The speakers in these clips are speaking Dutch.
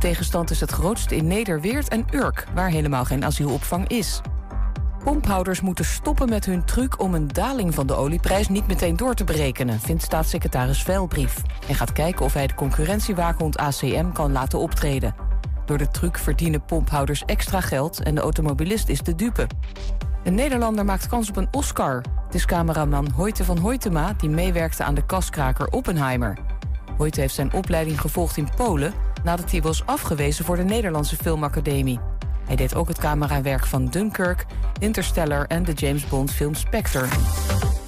tegenstand is het grootst in Nederweert en Urk... waar helemaal geen asielopvang is. Pomphouders moeten stoppen met hun truc om een daling van de olieprijs niet meteen door te berekenen, vindt staatssecretaris Veilbrief. En gaat kijken of hij de concurrentiewaakhond ACM kan laten optreden. Door de truc verdienen pomphouders extra geld en de automobilist is de dupe. Een Nederlander maakt kans op een Oscar. Het is cameraman Hoyte van Hoytema die meewerkte aan de kaskraker Oppenheimer. Hoyte heeft zijn opleiding gevolgd in Polen nadat hij was afgewezen voor de Nederlandse Filmacademie. Hij deed ook het camerawerk van Dunkirk, Interstellar en de James Bond film Spectre.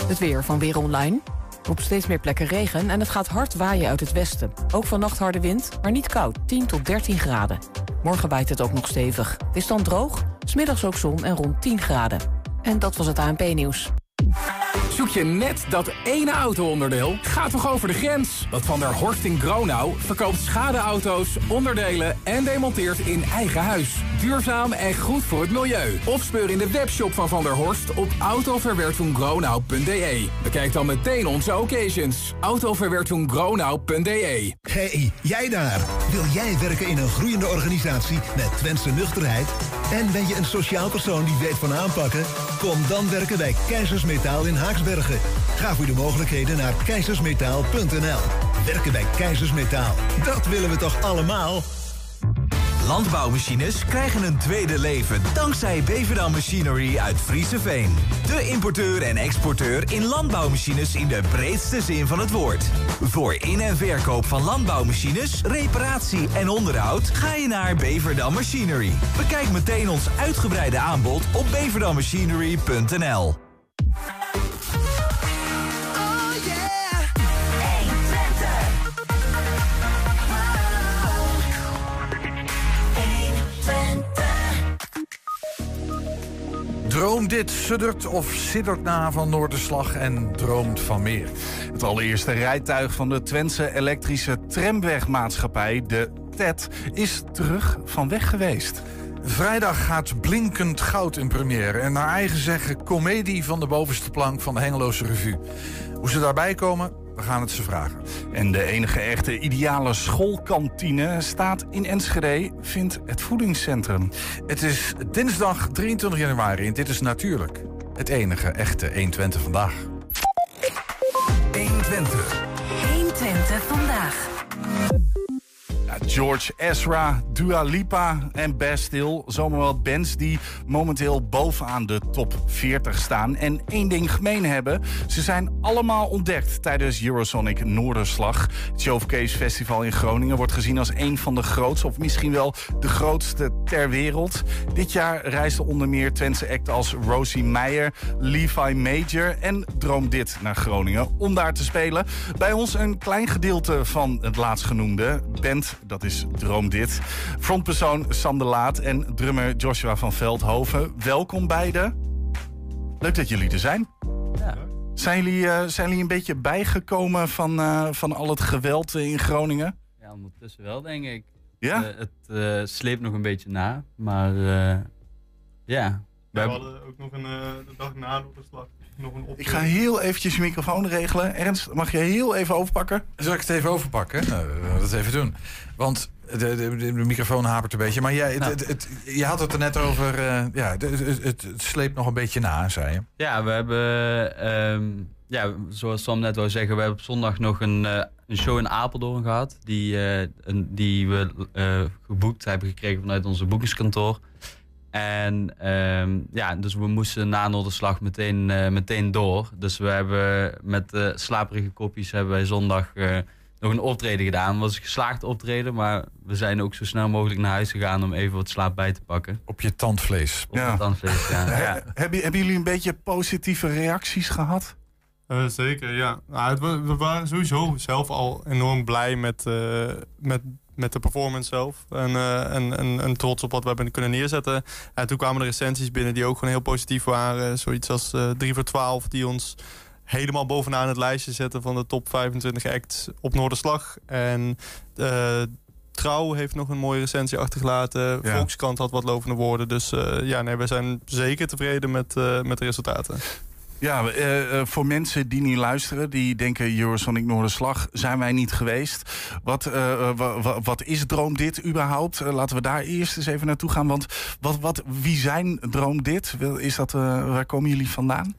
Het weer van Weer Online. Op steeds meer plekken regen en het gaat hard waaien uit het westen. Ook vannacht harde wind, maar niet koud, 10 tot 13 graden. Morgen waait het ook nog stevig. Het is dan droog, smiddags ook zon en rond 10 graden. En dat was het ANP-nieuws. Zoek je net dat ene auto-onderdeel? Ga toch over de grens? Want Van der Horst in Gronau verkoopt schadeauto's, onderdelen en demonteert in eigen huis. Duurzaam en goed voor het milieu. Of speur in de webshop van Van der Horst op autoverwertungronau.de. Bekijk dan meteen onze occasions. autoverwertungronau.de Hey, jij daar! Wil jij werken in een groeiende organisatie met Twentse nuchterheid? En ben je een sociaal persoon die weet van aanpakken? Kom dan werken bij In Haaksbergen. Ga voor de mogelijkheden naar keizersmetaal.nl. Werken bij Keizersmetaal. Dat willen we toch allemaal? Landbouwmachines krijgen een tweede leven dankzij Beverdan Machinery uit Frieseveen. De importeur en exporteur in landbouwmachines in de breedste zin van het woord. Voor in- en verkoop van landbouwmachines, reparatie en onderhoud ga je naar Beverdan Machinery. Bekijk meteen ons uitgebreide aanbod op beverdanmachinery.nl. Droom dit, suddert of siddert na van Noorderslag en droomt van meer. Het allereerste rijtuig van de Twentse elektrische tramwegmaatschappij, de TET, is terug van weg geweest. Vrijdag gaat Blinkend Goud in première. En naar eigen zeggen comedie van de bovenste plank van de Hengeloze Revue. Hoe ze daarbij komen, we gaan het ze vragen. En de enige echte ideale schoolkantine staat in Enschede, vindt het voedingscentrum. Het is dinsdag 23 januari en dit is natuurlijk het enige echte 120 vandaag. 120. 120 vandaag. George Ezra, Dua Lipa en Bastille. Zomaar wat bands die momenteel bovenaan de top 40 staan. En één ding gemeen hebben. Ze zijn allemaal ontdekt tijdens Eurosonic Noorderslag. Het Showcase Festival in Groningen wordt gezien als een van de grootste... of misschien wel de grootste ter wereld. Dit jaar reisden onder meer Twentse acten als Rosie Meijer... Levi Major en Droom Dit naar Groningen om daar te spelen. Bij ons een klein gedeelte van het laatstgenoemde band dat is Droom Dit. Frontpersoon Sam de Laat en drummer Joshua van Veldhoven. Welkom beiden. Leuk dat jullie er zijn. Ja. Zijn jullie, uh, zijn jullie een beetje bijgekomen van, uh, van al het geweld in Groningen? Ja, ondertussen wel, denk ik. Ja? Uh, het sleept nog een beetje na, maar ja. We, we hadden ook nog een dag na de slag nog een Ik ga heel eventjes je microfoon regelen. Ernst, mag je heel even overpakken? Zal ik het even overpakken? Nou, dat even doen. Want de, de, de, de, microfoon hapert een beetje. Maar jij, nou. het, het, je had het er net over. Uh, ja, het, het, sleept nog een beetje na, zei je. Ja, we hebben. Um, ja, zoals Sam net wou zeggen, we hebben op zondag nog een, uh, een show in Apeldoorn gehad. Die, uh, een, die we geboekt hebben gekregen vanuit onze boekingskantoor. En um, ja, dus we moesten na Noorderslag meteen, uh, meteen door. Dus we hebben met uh, slaperige kopjes hebben wij zondag uh, nog een optreden gedaan. Het was een geslaagd optreden, maar we zijn ook zo snel mogelijk naar huis gegaan om even wat slaap bij te pakken. Op je tandvlees. Op ja. je tandvlees, ja. ja. Hebben, hebben jullie een beetje positieve reacties gehad? Uh, zeker, ja. Nou, het, we waren sowieso zelf al enorm blij met, uh, met, met de performance zelf. En, uh, en, en, en, trots op wat we hebben kunnen neerzetten. En toen kwamen de recensies binnen die ook gewoon heel positief waren. Zoiets als 3 voor 12, die ons helemaal bovenaan het lijstje zetten van de top 25 acts op Noorderslag. En Trouw heeft nog een mooie recensie achtergelaten. Ja. Volkskrant had wat lovende woorden. Dus ja, nee, we zijn zeker tevreden met, met de resultaten. Ja, uh, voor mensen die niet luisteren, die denken Eurosonic Noorderslag, zijn wij niet geweest. Wat, uh, wat is Droom Dit überhaupt? laten we daar eerst eens even naartoe gaan. Want wat, wat, wie zijn Droom Dit? Is dat, waar komen jullie vandaan?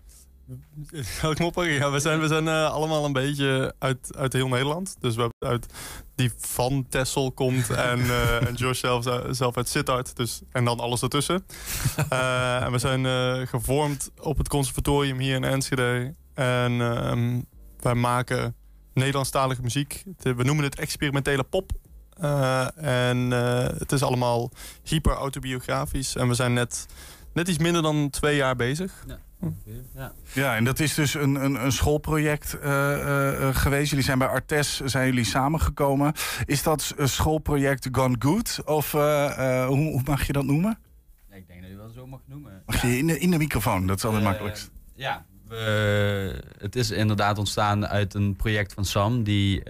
Ga Ja, we zijn, we zijn uh, allemaal een beetje uit, uit heel Nederland. Dus we hebben uit die van Tessel komt en, uh, en Josh zelf, zelf uit Sittard. Dus, en dan alles ertussen. Uh, en we zijn gevormd op het conservatorium hier in Enschede. En ehm, wij maken Nederlandstalige muziek. We noemen het experimentele pop. en het is allemaal hyper autobiografisch. En we zijn net, net iets minder dan twee jaar bezig. Ja. Ja. ja, en dat is dus een, een, een schoolproject uh, uh, geweest. Jullie zijn bij Artes zijn jullie samengekomen. Is dat een schoolproject gone good? Of hoe, hoe, mag je dat noemen? Ja, ik denk dat je wel zo mag noemen. Mag je in de, in de microfoon? Dat is altijd makkelijkst. Ja, we, het is inderdaad ontstaan uit een project van Sam... die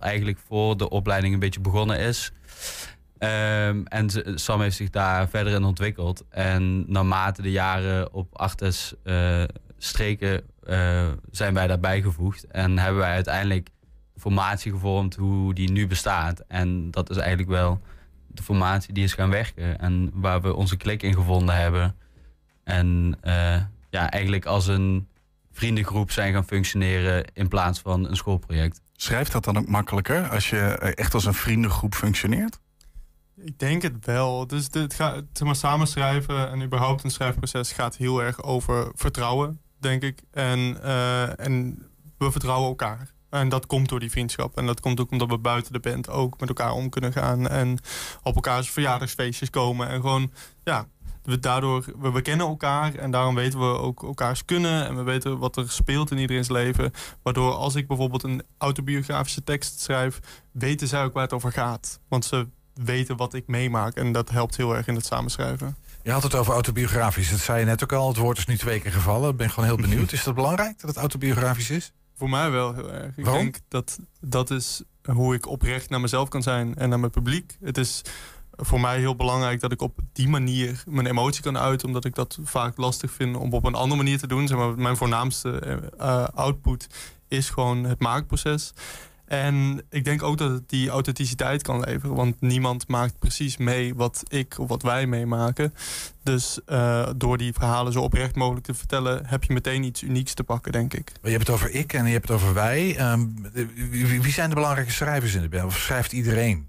eigenlijk voor de opleiding een beetje begonnen is... Um, en Sam heeft zich daar verder in ontwikkeld. En naarmate de jaren op Artes uh, streken uh, zijn wij daarbij gevoegd. En hebben wij uiteindelijk de formatie gevormd hoe die nu bestaat. En dat is eigenlijk wel de formatie die is gaan werken. En waar we onze klik in gevonden hebben. En uh, ja, eigenlijk als een vriendengroep zijn gaan functioneren in plaats van een schoolproject. Schrijft dat dan ook makkelijker als je echt als een vriendengroep functioneert? Ik denk het wel. Dus het gaat, zeg maar, samenschrijven en überhaupt een schrijfproces gaat heel erg over vertrouwen, denk ik. En, uh, en we vertrouwen elkaar. En dat komt door die vriendschap. En dat komt ook omdat we buiten de band ook met elkaar om kunnen gaan. En op elkaars verjaardagsfeestjes komen. En gewoon, ja, we daardoor, we, we kennen elkaar. En daarom weten we ook elkaars kunnen. En we weten wat er speelt in iedereen's leven. Waardoor als ik bijvoorbeeld een autobiografische tekst schrijf, weten zij ook waar het over gaat. Want ze weten wat ik meemaak. En dat helpt heel erg in het samenschrijven. Je had het over autobiografisch. Dat zei je net ook al. Het woord is nu twee keer gevallen. Ik ben gewoon heel benieuwd. Is dat belangrijk dat het autobiografisch is? Voor mij wel heel erg. Ik denk dat dat is hoe ik oprecht naar mezelf kan zijn en naar mijn publiek. Het is voor mij heel belangrijk dat ik op die manier mijn emotie kan uiten. Omdat ik dat vaak lastig vind om op een andere manier te doen. Zeg maar, mijn voornaamste uh, output is gewoon het maakproces. En ik denk ook dat het die authenticiteit kan leveren. Want niemand maakt precies mee wat ik of wat wij meemaken. Dus uh, door die verhalen zo oprecht mogelijk te vertellen... heb je meteen iets unieks te pakken, denk ik. Je hebt het over ik en je hebt het over wij. Um, wie zijn de belangrijke schrijvers in de band? Of schrijft iedereen?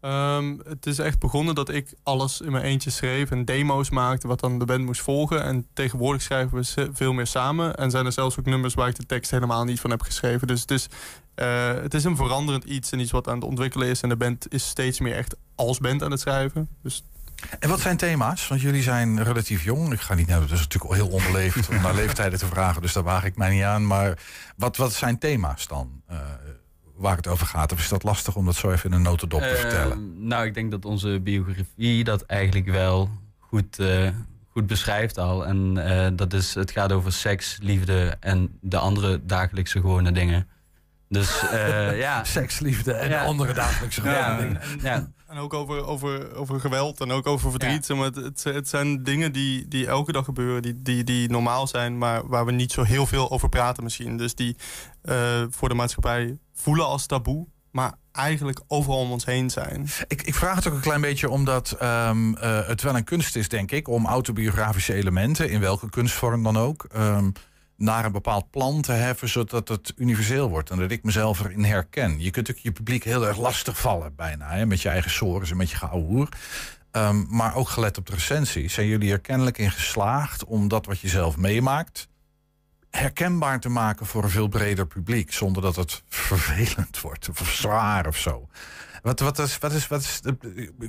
Um, het is echt begonnen dat ik alles in mijn eentje schreef en demo's maakte wat dan de band moest volgen. En tegenwoordig schrijven we veel meer samen. En zijn er zelfs ook nummers waar ik de tekst helemaal niet van heb geschreven. Dus het is, uh, het is een veranderend iets en iets wat aan het ontwikkelen is. En de band is steeds meer echt als band aan het schrijven. Dus en wat zijn thema's? Want jullie zijn relatief jong. Ik ga niet naar, dat is natuurlijk heel onbeleefd om naar leeftijden te vragen, dus daar waag ik mij niet aan. Maar wat, wat zijn thema's dan? Uh, waar het over gaat? Of is dat lastig om dat zo even in een notendop te uh, vertellen? Nou, ik denk dat onze biografie dat eigenlijk wel goed, uh, goed beschrijft al. En uh, dat is, het gaat over seks, liefde en de andere dagelijkse gewone dingen. Dus ja. Seks, liefde en ja. andere dagelijkse gewone ja, dingen. Ja. En ook over, over, over geweld en ook over verdriet. Ja. Het, het, het, zijn dingen die, die elke dag gebeuren, die, die, die normaal zijn, maar waar we niet zo heel veel over praten misschien. Dus die uh, voor de maatschappij voelen als taboe, maar eigenlijk overal om ons heen zijn. Ik, ik vraag het ook een klein beetje omdat um, uh, het wel een kunst is, denk ik, om autobiografische elementen, in welke kunstvorm dan ook, um, naar een bepaald plan te heffen, zodat het universeel wordt. En dat ik mezelf erin herken. Je kunt ook je publiek heel erg lastig vallen, bijna. Hè, met je eigen sores en met je geouwehoer. Um, maar ook gelet op de recensie. Zijn jullie er kennelijk in geslaagd om dat wat je zelf meemaakt herkenbaar te maken voor een veel breder publiek. Zonder dat het vervelend wordt of zwaar of zo. Wat, wat is, wat is, wat is,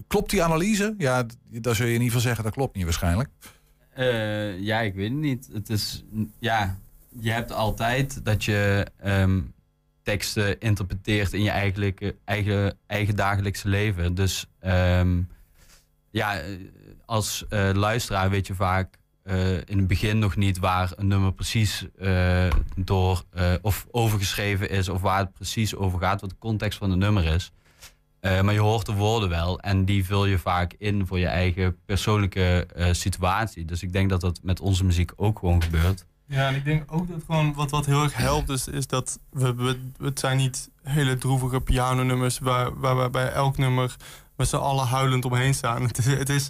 klopt die analyse? Ja, daar zul je in ieder geval zeggen dat klopt niet waarschijnlijk. Uh, ja, ik weet het niet. Het is, ja, je hebt altijd dat je um, teksten interpreteert in je eigen, eigen, eigen dagelijkse leven. Dus um, ja, als uh, luisteraar weet je vaak uh, in het begin nog niet waar een nummer precies uh, door uh, of overgeschreven is of waar het precies over gaat, wat de context van het nummer is. maar je hoort de woorden wel en die vul je vaak in voor je eigen persoonlijke situatie. Dus ik denk dat dat met onze muziek ook gewoon gebeurt. Ja, en ik denk ook dat gewoon wat, wat heel erg helpt is, is dat we, we, het zijn niet hele droevige pianonummers waar, waar we bij elk nummer met z'n allen huilend omheen staan. Het is, het is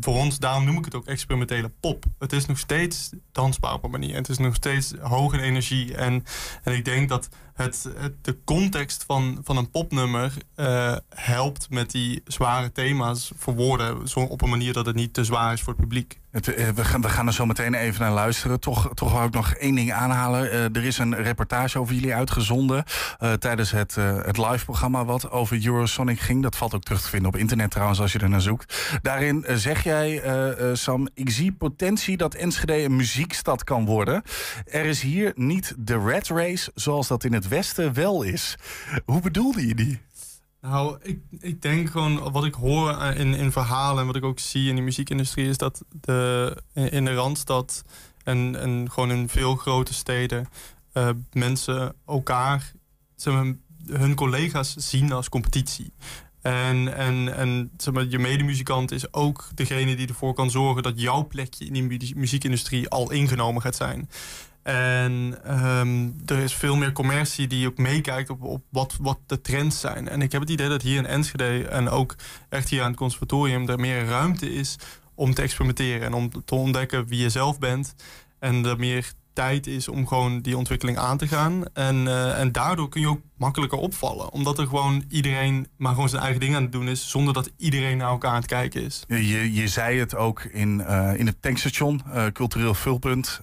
voor ons, daarom noem ik het ook experimentele pop. Het is nog steeds dansbaar op een manier. Het is nog steeds hoog in energie. En, en ik denk dat het, de context van, van een popnummer uh, helpt met die zware thema's verwoorden. Zo op een manier dat het niet te zwaar is voor het publiek. Het, eh, we, gaan, we gaan er zo meteen even naar luisteren. Toch, toch wou ik nog één ding aanhalen. Uh, er is een reportage over jullie uitgezonden tijdens het, het live-programma wat over Eurosonic ging. Dat valt ook terug te vinden op internet trouwens als je er naar zoekt. Daarin zeg jij, Sam, ik zie potentie dat Enschede een muziekstad kan worden. Er is hier niet de red race zoals dat in het Westen wel is. Hoe bedoelde je die? Nou, ik, ik denk gewoon wat ik hoor in, in verhalen en wat ik ook zie in de muziekindustrie is dat de, in de Randstad en, en gewoon in veel grote steden uh, mensen elkaar, zeg maar, hun collega's zien als competitie. En, en, en zeg maar, je medemuzikant is ook degene die ervoor kan zorgen dat jouw plekje in die muziekindustrie al ingenomen gaat zijn. En um, er is veel meer commercie die ook meekijkt op, op wat, wat de trends zijn. En ik heb het idee dat hier in Enschede en ook echt hier aan het conservatorium er meer ruimte is om te experimenteren en om te ontdekken wie je zelf bent. En er meer tijd is om gewoon die ontwikkeling aan te gaan. En, uh, en daardoor kun je ook makkelijker opvallen. Omdat er gewoon iedereen maar gewoon zijn eigen ding aan het doen is... zonder dat iedereen naar elkaar aan het kijken is. Je, je zei het ook in, uh, in het tankstation, uh, cultureel vulpunt.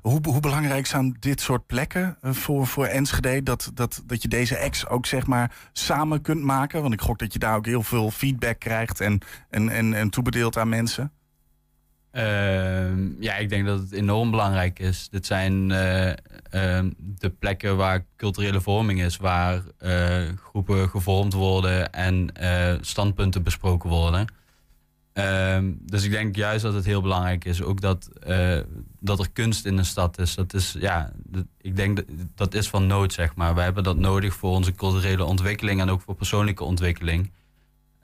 hoe, hoe belangrijk zijn dit soort plekken voor, voor Enschede? Dat, dat, dat je deze ex ook zeg maar samen kunt maken? Want ik gok dat je daar ook heel veel feedback krijgt... en, en, en, en toebedeelt aan mensen. Uh, ja, ik denk dat het enorm belangrijk is. Dit zijn uh, uh, de plekken waar culturele vorming is, waar eh, groepen gevormd worden en eh, standpunten besproken worden. Ehm, dus ik denk juist dat het heel belangrijk is, ook dat, dat er kunst in de stad is. Dat is, ja, ik denk dat, dat is van nood, zeg maar. We hebben dat nodig voor onze culturele ontwikkeling en ook voor persoonlijke ontwikkeling.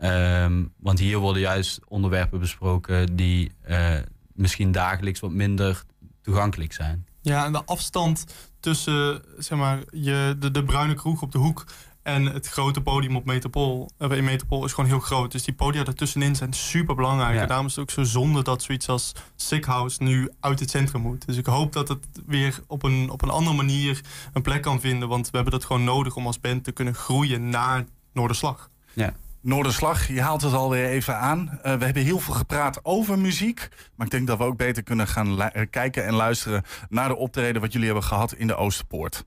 Um, want hier worden juist onderwerpen besproken die uh, misschien dagelijks wat minder toegankelijk zijn. Ja, en de afstand tussen zeg maar, je, de, de bruine kroeg op de hoek en het grote podium op Metropool, uh, in Metropool is gewoon heel groot. Dus die podia ertussenin zijn super belangrijk. Ja. En daarom is het ook zo zonde dat zoiets als Sick House nu uit het centrum moet. Dus ik hoop dat het weer op een, op een andere manier een plek kan vinden. Want we hebben dat gewoon nodig om als band te kunnen groeien naar Noorderslag. Ja. Noorderslag, je haalt het alweer even aan. Uh, we hebben heel veel gepraat over muziek. Maar ik denk dat we ook beter kunnen gaan kijken en luisteren naar de optreden wat jullie hebben gehad in de Oosterpoort.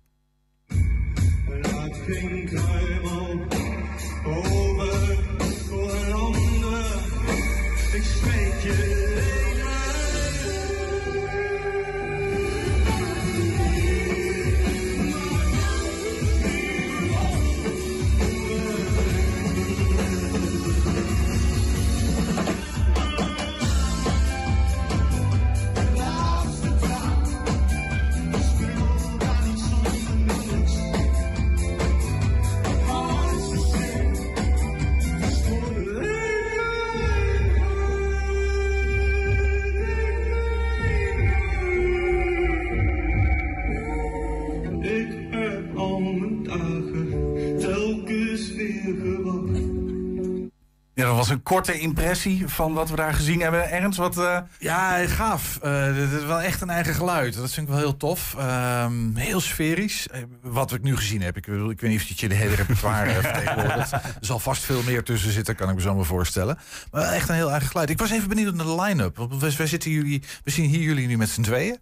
Ja, dat was een korte impressie van wat we daar gezien hebben. Ernst, wat... Uh... Ja, gaaf. Uh, dit is wel echt een eigen geluid. Dat vind ik wel heel tof. Uh, heel sferisch. Eh, wat ik nu gezien heb. Ik, ik weet niet of je de hele repertoire vertegenwoordigt. Er zal vast veel meer tussen zitten, kan ik me zo maar voorstellen. Maar echt een heel eigen geluid. Ik was even benieuwd naar de line-up. We, zitten jullie, we zien hier jullie nu met z'n tweeën.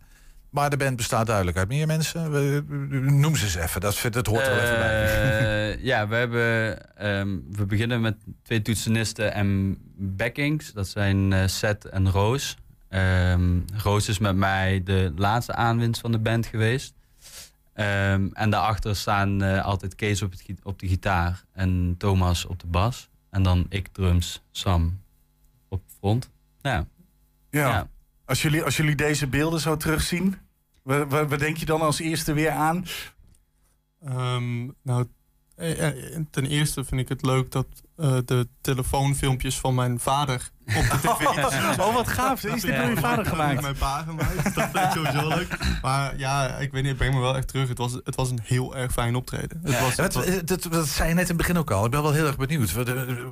Maar de band bestaat duidelijk uit meer mensen. Noem ze eens even, dat, dat hoort wel even bij. Uh, ja, we, hebben, um, we beginnen met twee toetsenisten en backings. Dat zijn uh, Seth en Roos. Um, Roos is met mij de laatste aanwinst van de band geweest. Um, en daarachter staan uh, altijd Kees op, het, op de gitaar en Thomas op de bas. En dan ik drums, Sam op front. Ja. ja. ja. Als jullie, als jullie deze beelden zo terugzien, wat, denk je dan als eerste weer aan? Um, nou, eh, eh, ten eerste vind ik het leuk dat eh, de telefoonfilmpjes van mijn vader op de tv. Oh, wat gaaf. Is dit Ja, door je vader ik gemaakt? Mijn pa gemaakt. Dat vind ik sowieso leuk. Maar ja, ik weet niet, het brengt me wel echt terug. Het was, het was een heel erg fijn optreden. Het was, het was- dat, dat, dat zei je net in het begin ook al. Ik ben wel heel erg benieuwd. De-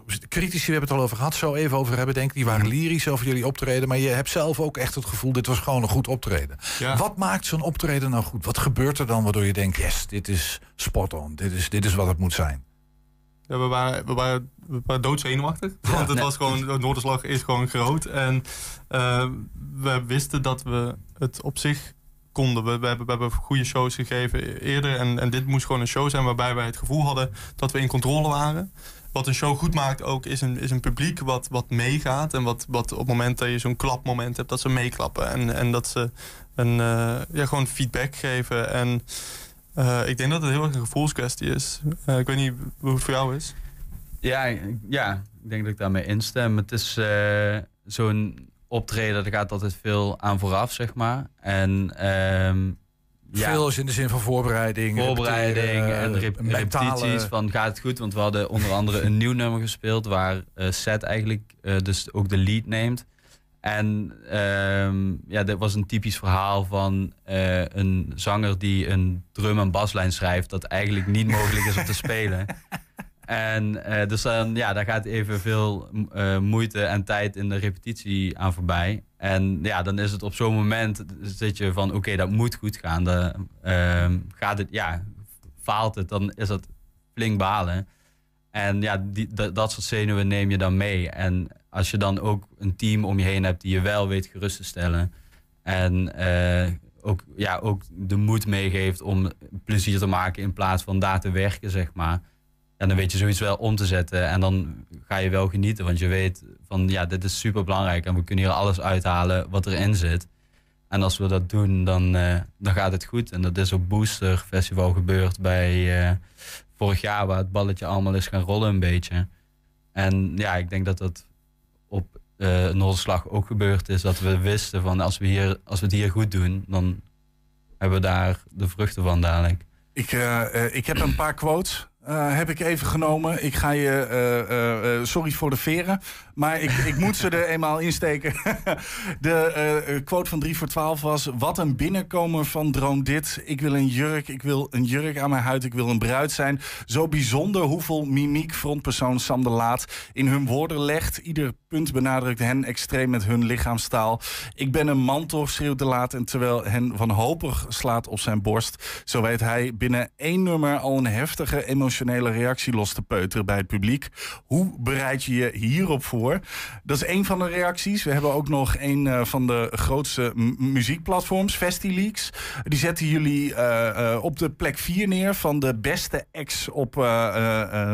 de Critici, we hebben het al over gehad, zo even over hebben, denk ik. Die waren lyrisch over jullie optreden. Maar je hebt zelf ook echt het gevoel, dit was gewoon een goed optreden. Ja. Wat maakt zo'n optreden nou goed? Wat gebeurt er dan waardoor je denkt, yes, dit is spot on. Dit is, dit is wat het moet zijn. Ja, we waren, we waren, we waren doodzenuwachtig. Want het Nee. was gewoon, de Noorderslag is gewoon groot. En eh, we wisten dat we het op zich konden. We, we, hebben, we hebben goede shows gegeven eerder. En, en dit moest gewoon een show zijn waarbij wij het gevoel hadden dat we in controle waren. Wat een show goed maakt ook, is een, is een publiek wat, wat meegaat. En wat, wat op het moment dat je zo'n klapmoment hebt, dat ze meeklappen. En, en dat ze een, eh, ja, gewoon feedback geven. En eh, ik denk dat het heel erg een gevoelskwestie is. Eh, ik weet niet hoe het voor jou is. Ja, ik- ja, ik denk dat ik daarmee instem. Het is eh, zo'n optreden, daar gaat altijd veel aan vooraf, zeg maar. En ehm, ja, Veel is in de zin van voorbereiding. voorbereiding en rep- mentale- repetities van gaat het goed? Want we hadden onder andere een nieuw nummer gespeeld waar eh Seth eigenlijk eh, dus ook de lead neemt. En ehm, ja, dat was een typisch verhaal van eh, een zanger die een drum- en baslijn schrijft dat eigenlijk niet mogelijk is om te spelen. En eh, dus dan, ja, daar gaat even veel eh, moeite en tijd in de repetitie aan voorbij. En ja, dan is het op zo'n moment zit je van oké, dat moet goed gaan. De, ehm, gaat het, ja, faalt het, dan is dat flink balen. En ja, die, dat, dat soort zenuwen neem je dan mee. En als je dan ook een team om je heen hebt die je wel weet gerust te stellen. En eh, ook, ja, ook de moed meegeeft om plezier te maken in plaats van daar te werken, zeg maar. Ja, dan weet je zoiets wel om te zetten. En dan ga je wel genieten. Want je weet van ja, dit is super belangrijk. En we kunnen hier alles uithalen wat erin zit. En als we dat doen, dan, eh, dan gaat het goed. En dat is op Booster Festival gebeurd bij eh, vorig jaar, waar het balletje allemaal is gaan rollen een beetje. En ja, ik denk dat dat op eh Noorderslag ook gebeurd is. Dat we wisten van als we, hier, als we het hier goed doen, dan hebben we daar de vruchten van dadelijk. Ik, eh, eh, ik heb een paar quotes. Eh, heb ik even genomen. Ik ga je. eh, eh, sorry voor de veren. Maar ik, ik moet ze er eenmaal insteken. de quote van 3 voor 12 was. Wat een binnenkomer van droom dit. Ik wil een jurk. Ik wil een jurk aan mijn huid. Ik wil een bruid zijn. Zo bijzonder hoeveel mimiek frontpersoon Sam de Laat in hun woorden legt. Ieder punt benadrukt hen extreem met hun lichaamstaal. Ik ben een man toch, schreeuwt de Laat. En terwijl hen wanhopig slaat op zijn borst. Zo weet hij binnen één nummer al een heftige emotionele reactie los te peuteren bij het publiek. Hoe bereid je je hierop voor? Dat is één van de reacties. We hebben ook nog een eh, van de grootste muziekplatforms, FestiLeaks. Die zetten jullie eh, eh, op de plek 4 neer van de beste acts op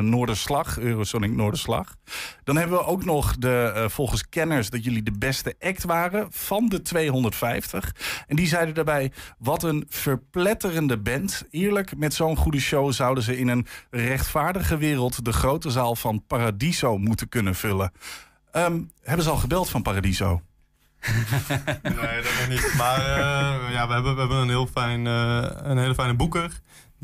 Noorderslag, Eurosonic Noorderslag. Dan hebben we ook nog de, volgens kenners dat jullie de beste act waren van de 250. En die zeiden daarbij, wat een verpletterende band. Eerlijk, met zo'n goede show zouden ze in een rechtvaardige wereld de grote zaal van Paradiso moeten kunnen vullen. Ehm, hebben ze al gebeld van Paradiso? Nee, dat nog niet. Maar eh, ja, we hebben, we hebben een, heel fijn, eh, een hele fijne boeker.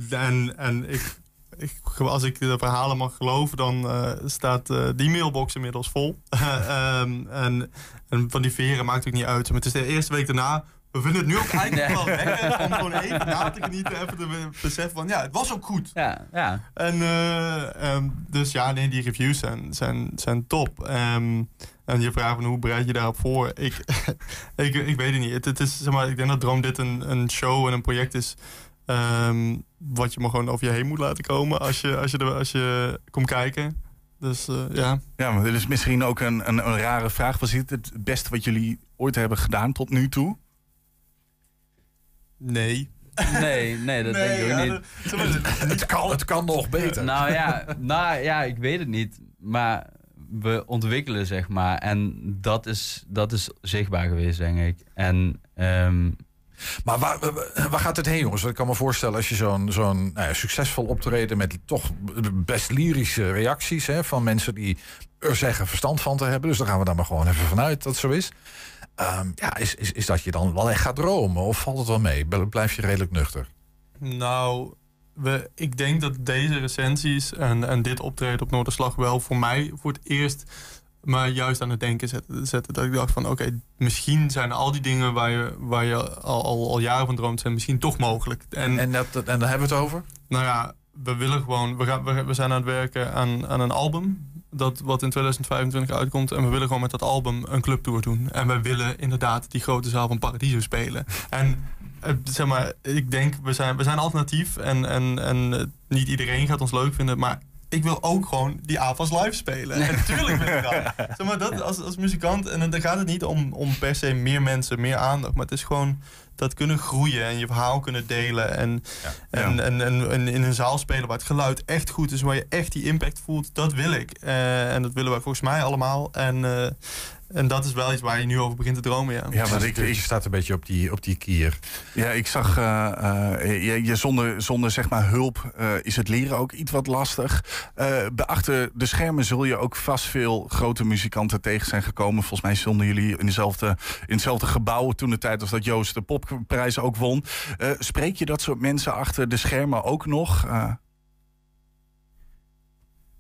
En, en ik, ik, als ik de verhalen mag geloven, dan eh, staat die mailbox inmiddels vol. Ehm, en, en van die veren maakt het ook niet uit. Maar het is de eerste week daarna. We vinden het nu ook eigenlijk Nee. wel lekker om gewoon even na te genieten. Even te beseffen van, ja, het was ook goed. Ja, ja. En eh, ehm, dus ja, nee, die reviews zijn, zijn, zijn top. Ehm, en je vraagt van hoe bereid je daarop voor? Ik, ik, ik weet het niet. Het, het is, zeg maar, ik denk dat Droom dit een, een show en een project is... ehm, wat je maar gewoon over je heen moet laten komen als je, als je, er, als je komt kijken. Dus eh, ja. Ja, maar dit is misschien ook een, een, een rare vraag. Was dit het beste wat jullie ooit hebben gedaan tot nu toe? Nee. Nee, nee, dat denk ik ook ja, niet. dat- Het kan, het kan nog beter. Nou ja, nou ja, ik weet het niet. Maar we ontwikkelen, zeg maar. En dat is, dat is zichtbaar geweest, denk ik. En ehm, Maar waar, waar gaat het heen, jongens? Ik kan me voorstellen als je zo'n zo'n nou ja, succesvol optreden met toch best lyrische reacties hè, van mensen die er zeggen verstand van te hebben. Dus dan gaan we daar maar gewoon even vanuit dat het zo is. Ehm, ja, is, is, is dat je dan wel echt gaat dromen? Of valt het wel mee? Blijf je redelijk nuchter? Nou, we, ik denk dat deze recensies en, en dit optreden op Noorderslag wel voor mij voor het eerst maar juist aan het denken zetten. zetten dat ik dacht van oké, misschien zijn al die dingen waar je, waar je al, al, al jaren van droomt, zijn misschien toch mogelijk. En, en, dat, en daar hebben we het over? Nou ja, we willen gewoon, we, gaan, we, we zijn aan het werken aan, aan een album. Dat wat in 2025 uitkomt. En we willen gewoon met dat album een clubtour doen. En we willen inderdaad die grote zaal van Paradiso spelen. En eh, zeg maar, ik denk, we zijn, we zijn alternatief. En, en, en eh, niet iedereen gaat ons leuk vinden. Maar ik wil ook gewoon die AFAS live spelen. En natuurlijk wil ik dat. Zeg maar, dat als, als muzikant. En dan gaat het niet om, om per se meer mensen, meer aandacht. Maar het is gewoon dat kunnen groeien en je verhaal kunnen delen. En, En, en, en, in een zaal spelen waar het geluid echt goed is, waar je echt die impact voelt, dat wil ik. Uh, en dat willen wij volgens mij allemaal. En, uh, en dat is wel iets waar je nu over begint te dromen. Ja, ja maar ik, je staat een beetje op die, op die kier. Ja, ik zag, uh, uh, je, je, zonder, zonder zeg maar hulp uh, is het leren ook iets wat lastig. achter de schermen zul je ook vast veel grote muzikanten tegen zijn gekomen. Volgens mij stonden jullie in, dezelfde, in hetzelfde gebouw toen de tijd als dat Joost de popprijs ook won. spreek je dat soort mensen achter de schermen ook nog?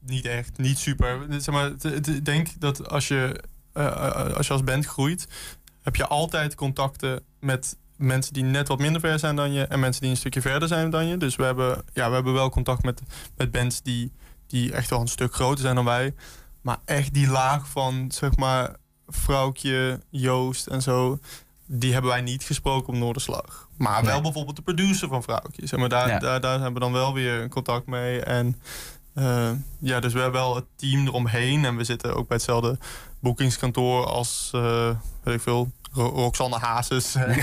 Niet echt, niet super. Zeg maar, ik denk dat als je uh, als je als band groeit, heb je altijd contacten met mensen die net wat minder ver zijn dan je en mensen die een stukje verder zijn dan je. Dus we hebben, ja, we hebben wel contact met, met bands die, die echt wel een stuk groter zijn dan wij. Maar echt die laag van, zeg maar, Vrouwtje, Joost en zo, die hebben wij niet gesproken op Noorderslag. Maar wel bijvoorbeeld de producer van Vrouwtje. Zeg maar, daar, daar, daar hebben we dan wel weer contact mee. En uh, ja, dus we hebben wel het team eromheen. En we zitten ook bij hetzelfde boekingskantoor als, uh, weet ik veel, Roxanne Hazes. ja, via,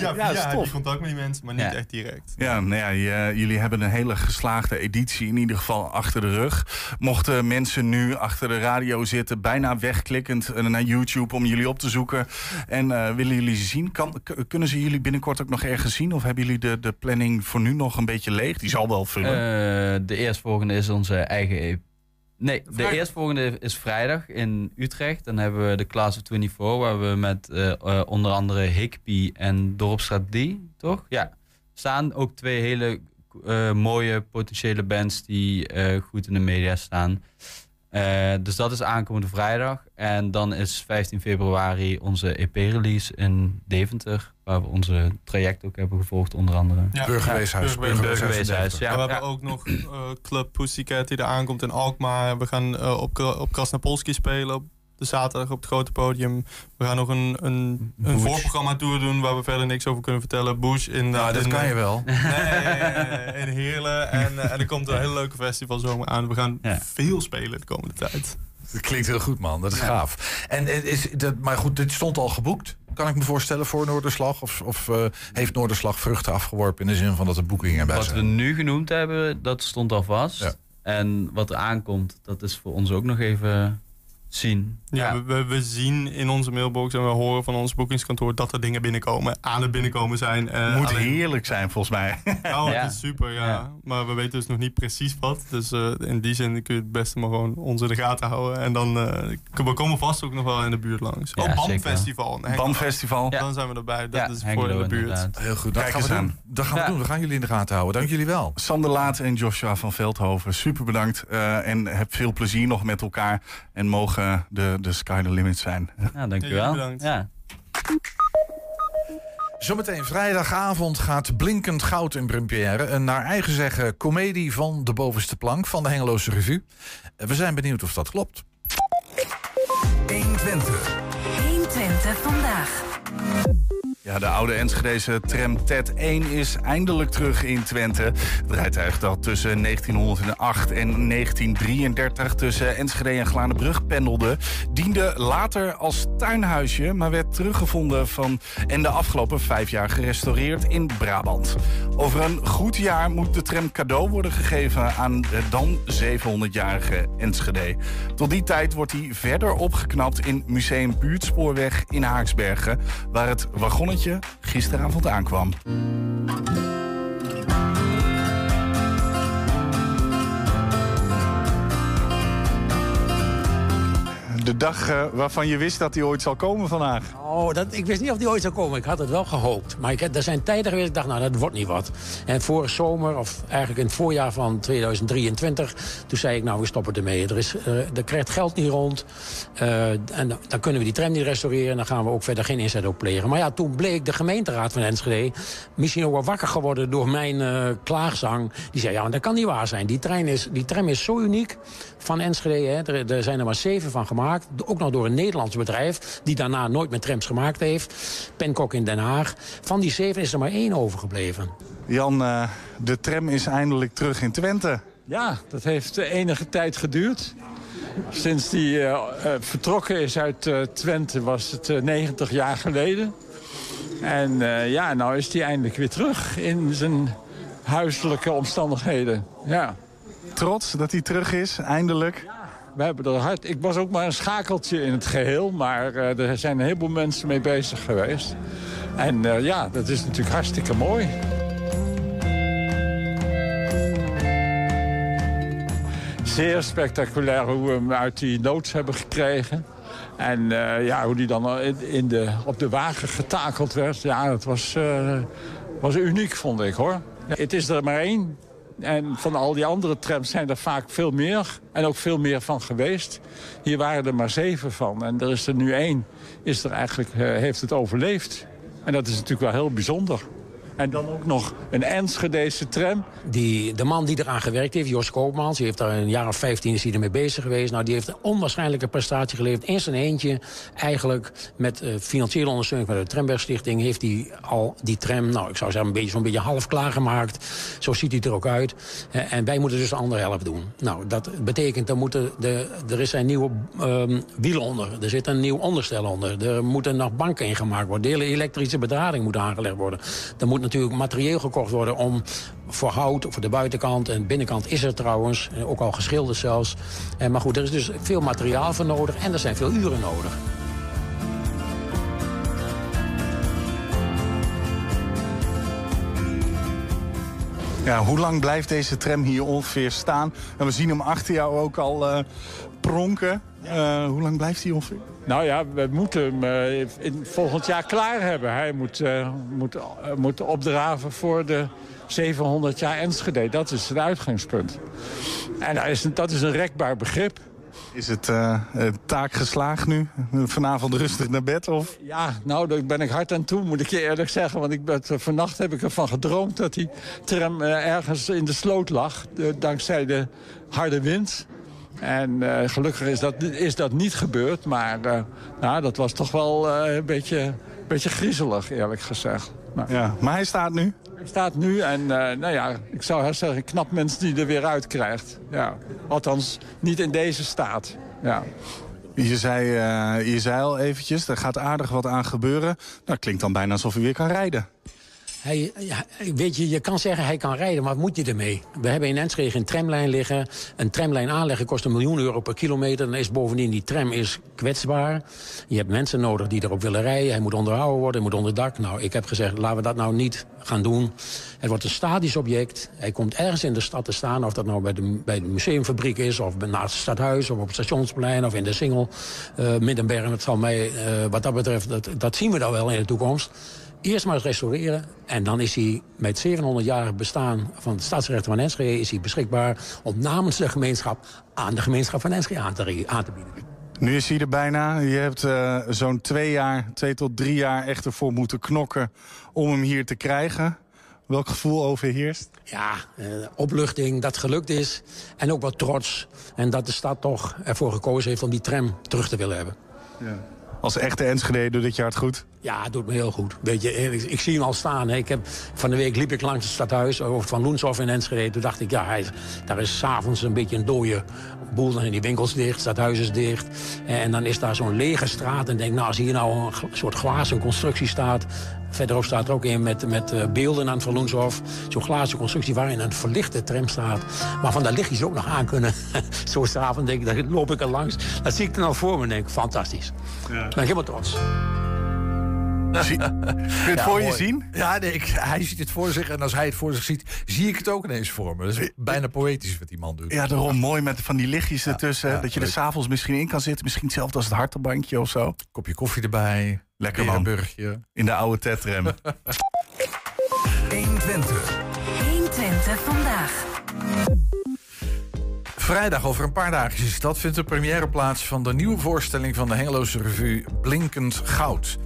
ja, via heb je contact met die mensen, maar niet echt direct. Ja, nou ja, jullie hebben een hele geslaagde editie in ieder geval achter de rug. Mochten mensen nu achter de radio zitten, bijna wegklikkend eh, naar YouTube om jullie op te zoeken en uh, willen jullie zien, kan, kunnen ze jullie binnenkort ook nog ergens zien? Of hebben jullie de, de planning voor nu nog een beetje leeg? Die zal wel vullen. Uh, de eerstvolgende is onze eigen EP Nee, de eerstvolgende is vrijdag in Utrecht. Dan hebben we de Class of 24, waar we met uh, uh, onder andere Higby en Dorpstraat D, toch? Ja. Staan ook twee hele uh, mooie potentiële bands die goed in de media staan. Dus dat is aankomende vrijdag. En dan is 15 februari onze EP-release in Deventer. Waar we onze traject ook hebben gevolgd, onder andere. Ja, Burgerweeshuis. Ja, Burgerweeshuis, ja. We hebben ook nog uh, Club Pussycat die er aankomt in Alkmaar. We gaan uh, op, op Krasnapolski spelen op de zaterdag op het grote podium. We gaan nog een, een, een voorprogramma tour doen waar we verder niks over kunnen vertellen. Bush in... Nou, dat kan je wel. Nee, in Heerlen. En, uh, en er komt een hele leuke festivalzomer aan. We gaan veel spelen de komende tijd. Dat klinkt heel goed, man. Dat is gaaf. En is dat, maar goed, dit stond al geboekt kan ik me voorstellen, voor Noorderslag? Of, of uh, heeft Noorderslag vruchten afgeworpen in de zin van dat er boekingen bij wat zijn? Wat we nu genoemd hebben, dat stond al vast. Ja. En wat er aankomt, dat is voor ons ook nog even zien. Ja, We, we, zien in onze mailbox en we horen van ons boekingskantoor dat er dingen binnenkomen, aan het binnenkomen zijn. Uh, Moet heerlijk zijn volgens mij. Oh, het is super, ja. Maar we weten dus nog niet precies wat. Dus uh, in die zin kun je het beste maar gewoon ons in de gaten houden. En dan uh, we komen vast ook nog wel in de buurt langs. Ja, oh, Festival. Dan zijn we erbij. Dat is voor in de buurt. Inderdaad. Heel goed. Dat gaan we doen. Dat gaan we doen. We gaan jullie in de gaten houden. Dank jullie wel. Sander Laat en Joshua van Veldhoven. Super bedankt. en heb veel plezier nog met elkaar. En mogen de, de sky the limit zijn. Ja, dankjewel. Ja. Zometeen vrijdagavond gaat Blinkend Goud in première. Een naar eigen zeggen komedie van de bovenste plank van de Hengeloze Revue. We zijn benieuwd of dat klopt. 120. 120 vandaag. Ja, de oude Enschedeze tram TET 1 is eindelijk terug in Twente. Het rijtuig dat tussen 1908 en 1933 tussen Enschede en Glanenbrug pendelde... diende later als tuinhuisje, maar werd teruggevonden van... en de afgelopen vijf jaar gerestaureerd in Brabant. Over een goed jaar moet de tram cadeau worden gegeven aan de dan 700-jarige Enschede. Tot die tijd wordt hij verder opgeknapt in Museum Buurtspoorweg in Haaksbergen... waar het wagonnetje gisteravond aankwam. De dag eh, waarvan je wist dat hij ooit zal komen vandaag. Oh, dat, ik wist niet of die ooit zou komen. Ik had het wel gehoopt. Maar ik, er zijn tijden geweest, ik dacht, nou, dat wordt niet wat. En vorige zomer, of eigenlijk in het voorjaar van 2023... toen zei ik, nou, we stoppen ermee. Er, is, uh, er krijgt geld niet rond. Uh, en dan kunnen we die tram niet restaureren. En dan gaan we ook verder geen inzet op plegen. Maar ja, toen bleek de gemeenteraad van Enschede... misschien ook wel wakker geworden door mijn klaagzang. Die zei, ja, dat kan niet waar zijn. Die, trein is, die tram is zo uniek van Enschede. Hè. Er, er zijn er maar zeven van gemaakt. Ook nog door een Nederlands bedrijf... die daarna nooit met trams gemaakt heeft. Penkok in Den Haag. Van die zeven is er maar één overgebleven. Jan, uh, de tram is eindelijk terug in Twente. Ja, dat heeft enige tijd geduurd. Sinds die uh, uh, vertrokken is uit Twente was het 90 jaar geleden. En ja, nou is die eindelijk weer terug in zijn huiselijke omstandigheden. Ja. Trots dat hij terug is, eindelijk? we hebben er hard... Ik was ook maar een schakeltje in het geheel, maar uh, er zijn een heleboel mensen mee bezig geweest. En uh, ja, dat is natuurlijk hartstikke mooi. Zeer spectaculair hoe we hem uit die noods hebben gekregen. En uh, ja, hoe die dan in de, op de wagen getakeld werd. Ja, dat was, was uniek, vond ik, hoor. Het is er maar één. En van al die andere trams zijn er vaak veel meer. En ook veel meer van geweest. Hier waren er maar zeven van. En er is er nu één. Is er eigenlijk, uh, heeft het overleefd. En dat is natuurlijk wel heel bijzonder. En dan ook nog een Enschedese tram. Die, de man die eraan gewerkt heeft, Jos Koopmans... die heeft daar een jaar of 15 is hij ermee bezig geweest. Nou, die heeft een onwaarschijnlijke prestatie geleverd. In zijn eentje, eigenlijk met uh, financiële ondersteuning... van de Trambergstichting, heeft hij al die tram... nou, ik zou zeggen, een beetje, zo'n beetje half klaargemaakt. Zo ziet hij er ook uit. Uh, en wij moeten dus de andere helft doen. Nou, dat betekent, dat moeten de, er is een nieuwe um, wiel onder. Er zit een nieuw onderstel onder. Er moeten nog banken ingemaakt worden. De elektrische bedrading moet aangelegd worden. Er moet natuurlijk materieel gekocht worden om voor hout, voor de buitenkant en binnenkant is er trouwens, ook al geschilderd zelfs. Maar goed, er is dus veel materiaal voor nodig en er zijn veel uren nodig. Ja, hoe lang blijft deze tram hier ongeveer staan? En we zien hem achter jou ook al uh, pronken. Uh, hoe lang blijft hij ongeveer? Nou ja, we moeten hem uh, in, volgend jaar klaar hebben. Hij moet, uh, moet, uh, moet opdraven voor de 700 jaar Enschede. Dat is het uitgangspunt. En dat is, dat is een rekbaar begrip. Is het taak geslaagd nu? Vanavond rustig naar bed? Of? Ja, nou, daar ben ik hard aan toe, moet ik je eerlijk zeggen. Want ik ben, vannacht heb ik ervan gedroomd dat die tram ergens in de sloot lag. dankzij de harde wind. En uh, gelukkig is dat, is dat niet gebeurd. Maar uh, nou, dat was toch wel uh, een beetje, beetje griezelig, eerlijk gezegd. Maar, ja, maar hij staat nu? Hij staat nu en nou ja, ik zou zeggen, knap mens die er weer uit krijgt. Ja. Althans, niet in deze staat. Ja. Je zei, je zei al eventjes, er gaat aardig wat aan gebeuren. Dat klinkt dan bijna alsof hij weer kan rijden. Hij, weet je, je kan zeggen hij kan rijden, maar wat moet je ermee? We hebben in Enschede een tramlijn liggen. Een tramlijn aanleggen kost een miljoen euro per kilometer. Dan is bovendien die tram is kwetsbaar. Je hebt mensen nodig die erop willen rijden. Hij moet onderhouden worden, hij moet onder dak. Nou, ik heb gezegd, laten we dat nou niet gaan doen. Het wordt een statisch object. Hij komt ergens in de stad te staan. Of dat nou bij de, bij de museumfabriek is, of naast het stadhuis... of op het stationsplein, of in de Singel. Uh, Middenberg, het zal mij, uh, wat dat betreft, dat, dat zien we dan wel in de toekomst. Eerst maar restaureren. En dan is hij met 700-jarig bestaan van het staatsrechten van Enschede... is hij beschikbaar om namens de gemeenschap aan de gemeenschap van Enschede aan te, aan te bieden. Nu is hij er bijna. Je hebt uh, zo'n twee jaar, twee tot drie jaar echt ervoor moeten knokken om hem hier te krijgen. Welk gevoel overheerst? Ja, uh, opluchting dat gelukt is. En ook wat trots. En dat de stad toch ervoor gekozen heeft om die tram terug te willen hebben. Ja. Als echte Enschede doet dit je hart goed? Ja, het doet me heel goed. Weet je, ik, ik zie hem al staan. Ik heb, van de week liep ik langs het stadhuis van Loenshof in Enschede. Toen dacht ik, ja, hij, daar is s'avonds een beetje een dode boel. Dan zijn die winkels dicht, het stadhuis is dicht. En dan is daar zo'n lege straat. En denk, nou, als hier nou een soort glazen constructie staat... Verderop staat er ook een met, met beelden aan het Verloenshof. Zo'n glazen constructie waarin een verlichte tram staat. Maar van daar lichtjes ook nog aan kunnen. Zo s'avonds denk ik, dan loop ik er langs. Dat zie ik er nou voor me en denk fantastisch. Ja. Ben ik helemaal trots. Zie, kun je het voor je zien? Ja, nee, ik, hij ziet het voor zich. En als hij het voor zich ziet, zie ik het ook ineens voor me. Dat is bijna poëtisch wat die man doet. Ja, daarom mooi met van die lichtjes ertussen. ja, dat je er leuk. s'avond's misschien in kan zitten. Misschien hetzelfde als het hartenbankje of zo. Kopje koffie erbij. Lekker man. In de oude tetrem. 120. 120 vandaag. Vrijdag over een paar dagen is dat vindt de première plaats van de nieuwe voorstelling van de Hengeloze revue Blinkend Goud.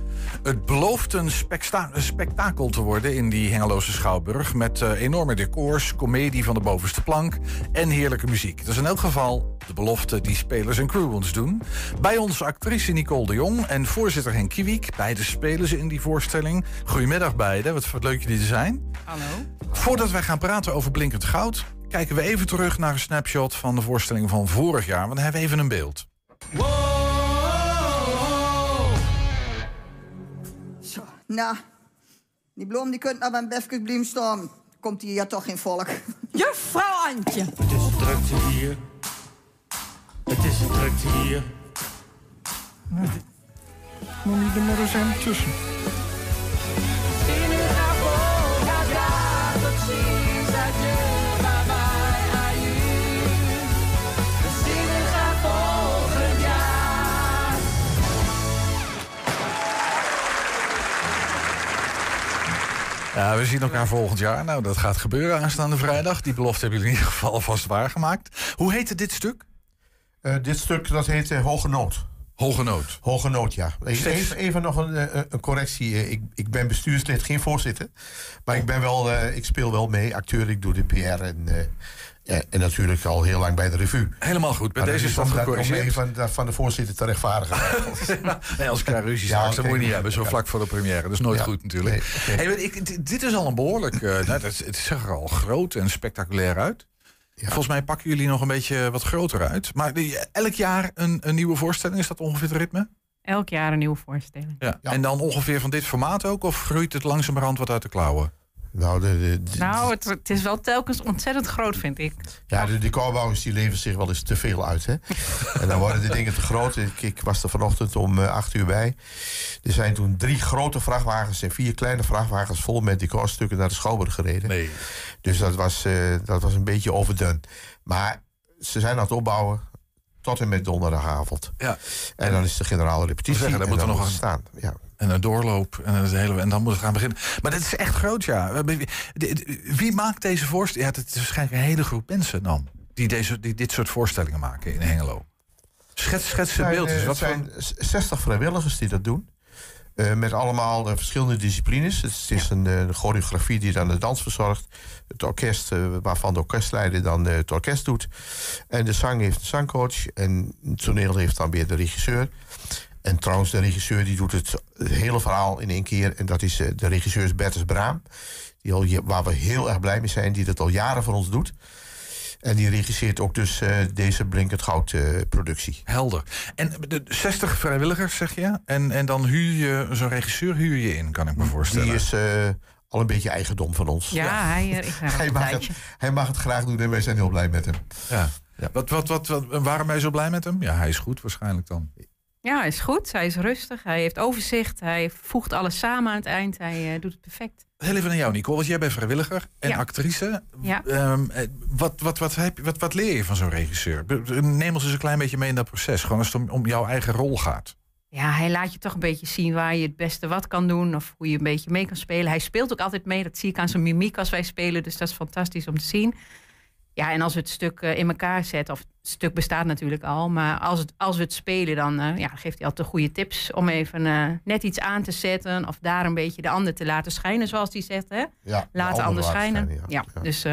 Het belooft een speksta- spektakel te worden in die Hengeloze Schouwburg... met eh, enorme decors, komedie van de bovenste plank en heerlijke muziek. Dat is in elk geval de belofte die spelers en crew ons doen. Bij ons actrice Nicole de Jong en voorzitter Henk Kiewiek. Beide spelen ze in die voorstelling. Goedemiddag beiden, wat, wat leuk jullie te zijn. Hallo. Voordat wij gaan praten over Blinkend Goud... kijken we even terug naar een snapshot van de voorstelling van vorig jaar. Want dan hebben we even een beeld. Nou, die bloem die kunt nou een befke blijven staan. Komt hier ja toch geen volk. Juffrouw Antje. Het is een drukte hier. Het is een drukte hier. Moet niet er maar eens tussen. Ja, we zien elkaar volgend jaar. Nou, dat gaat gebeuren aanstaande vrijdag. Die belofte hebben jullie in ieder geval alvast waargemaakt. Hoe heette dit stuk? Eh, dit stuk dat heet eh, Hoge Nood. Hoge Nood. Hoge Nood, ja. Even, even nog een, eh, een correctie. Ik, ik ben bestuurslid, geen voorzitter. Maar ik, ben wel, ik speel wel mee, acteur. Ik doe de PR en, ja, en natuurlijk al heel lang bij de revue. Helemaal goed. Bij Maar deze is dat gecorrigeerd. van, van de voorzitter te rechtvaardigen. Nee, als ruzie Ja, straks, dat moet je niet hebben. Zo vlak voor de première. Dat is nooit Ja, goed natuurlijk. nee, Hey, maar ik, dit- is al een behoorlijk... eh, nou, het zag er al groot en spectaculair uit. Volgens mij pakken jullie nog een beetje wat groter uit. Maar die- elk jaar een, een nieuwe voorstelling, is dat ongeveer het ritme? Elk jaar een nieuwe voorstelling. Ja. En dan ongeveer van dit formaat ook? Of groeit het langzamerhand wat uit de klauwen? Nou, de, de, Nou, het, het is wel telkens ontzettend groot, vind ik. Ja, de decorbouwers die leven zich wel eens te veel uit. Hè? en dan worden de dingen te groot. Ik, ik was er vanochtend om eh, acht uur bij. Er zijn toen drie grote vrachtwagens en vier kleine vrachtwagens vol met decorstukken naar de Schouwburg gereden. Nee. Dus dat was, eh, dat was een beetje overdone. Maar ze zijn aan het opbouwen tot en met donderdagavond. Ja. En dan is de generale repetitie. Zeggen, daar en moet er dan nog het staan. Ja. En een doorloop en, het hele, en dan moet het gaan beginnen. Maar dit is echt groot, ja. Wie- maakt deze voorstelling? Ja, het is waarschijnlijk een hele groep mensen dan. Die, deze, die dit soort voorstellingen maken in Hengelo. Schets, schets Het beeld. eh, Wat zijn voor- z- 60 vrijwilligers die dat doen. Eh, met allemaal eh, verschillende disciplines. Het is een choreografie die dan de dans verzorgt. Het orkest, eh, waarvan de orkestleider dan eh, het orkest doet. En de zang heeft een zangcoach. En het toneel heeft dan weer de regisseur. En trouwens, de regisseur die doet het, hele verhaal in één keer. En dat is eh, de regisseur is Bertus Braam. Die al, waar we heel erg blij mee zijn. Die dat al jaren voor ons doet. En die regisseert ook dus eh, deze Blinkend Goud productie. Helder. En de 60 vrijwilligers, zeg je? En, en dan huur je zo'n regisseur huur je in, kan ik me voorstellen. Die is al een beetje eigendom van ons. Ja, hij eh, Hij mag, het, tijdje. hij mag het graag doen en wij zijn heel blij met hem. Ja. Wat, wat, wat, wat, waarom ben je zo blij met hem? Ja, hij is goed waarschijnlijk dan. Ja, hij is goed. Hij is rustig. Hij heeft overzicht. Hij voegt alles samen aan het eind. Hij eh, doet het perfect. Heel even naar jou, Nicole. Want jij bent vrijwilliger en Ja. actrice. Ja. Ehm, eh, wat, wat, wat, heb, je- wat, wat leer je van zo'n regisseur? Neem ons eens een klein beetje mee in dat proces. Gewoon als het om, om jouw eigen rol gaat. Ja, hij laat je toch een beetje zien waar je het beste wat kan doen. Of hoe je een beetje mee kan spelen. Hij speelt ook altijd mee. Dat zie ik aan zijn mimiek als wij spelen. Dus dat is fantastisch om te zien. Ja, en als we het stuk eh, in elkaar zetten, of het stuk bestaat natuurlijk al, maar als, het, als we het spelen, dan eh, ja, geeft hij altijd goede tips om even eh, net iets aan te zetten. Of daar een beetje de ander te laten schijnen, zoals hij zegt. Hè? Ja, Laat de ander schijnen. schijnen, ja. ja. dus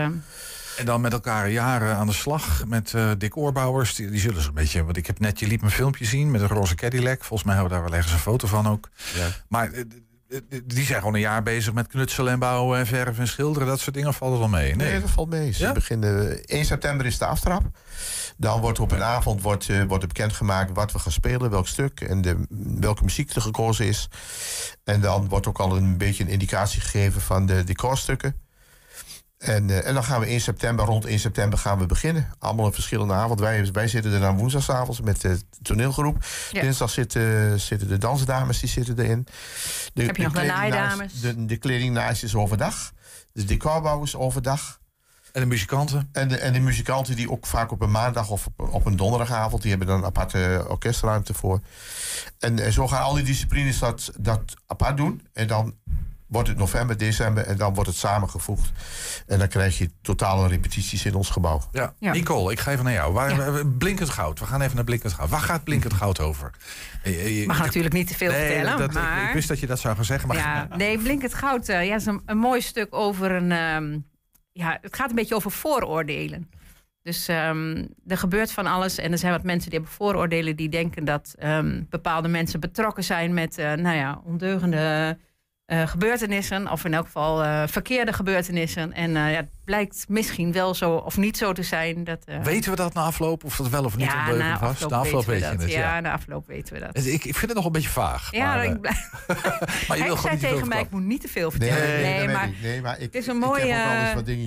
En dan met elkaar jaren aan de slag met eh decoorbouwers. Die, die zullen zo'n beetje... Want ik heb net, je liet me een filmpje zien met een roze Cadillac. Volgens mij hebben we daar wel ergens een foto van ook. Maar eh, eh, die zijn gewoon een jaar bezig met knutselen en bouwen en verven en schilderen. Dat soort dingen valt er wel mee. Nee, dat valt mee. Ze beginnen, 1 september is de aftrap. Dan wordt op een avond wordt, wordt bekendgemaakt wat we gaan spelen, welk stuk en de, welke muziek er gekozen is. En dan wordt ook al een beetje een indicatie gegeven van de decorstukken. En, eh, en dan gaan we in september, rond 1 september gaan we beginnen. Allemaal een verschillende avond. Wij, wij zitten er dan woensdagavond met de toneelgroep. Ja. Dinsdag zitten, zitten de dansdames, die zitten erin. De, Heb je nog de naaidames? De, de kledingnaais is overdag. De decorbouw is overdag. En de muzikanten? En de, en de muzikanten die ook vaak op een maandag of op, op een donderdagavond... die hebben dan een aparte orkestruimte voor. En, en zo gaan al die disciplines dat, dat apart doen. En dan wordt het november, december en dan wordt het samengevoegd. En dan krijg je totale repetities in ons gebouw. Ja. Ja. Nicole, ik ga even naar jou. Waar, we- Blinkend goud. We gaan even naar blinkend goud. Waar gaat blinkend goud over? Eh, eh, je- mag natuurlijk niet te veel nee, vertellen, dat- ik- maar... Ik, wist dat je dat zou gaan zeggen. Maar Ja, nee, Blinkend Goud eh, ja, is een, een mooi stuk over een... ehm, ja, het gaat een beetje over vooroordelen. Dus ehm, er gebeurt van alles en er zijn wat mensen die hebben vooroordelen... die denken dat ehm, bepaalde mensen betrokken zijn met eh, nou ja, ondeugende eh, gebeurtenissen... of in elk geval eh, verkeerde gebeurtenissen. En eh, ja, het blijkt misschien wel zo of niet zo te zijn. Dat, Weten we dat na afloop? Of dat wel of niet ja, ondeugend was? afloop, na afloop weten we weet je dat. het. Ja, Ja. na afloop weten we dat. Ik, ik vind het nog een beetje vaag. Ja, maar, ik blijf- maar je Hij zei tegen mij, ik moet niet te veel Nee, vertellen. nee, maar weet ik. Nee, maar ik, het is een mooie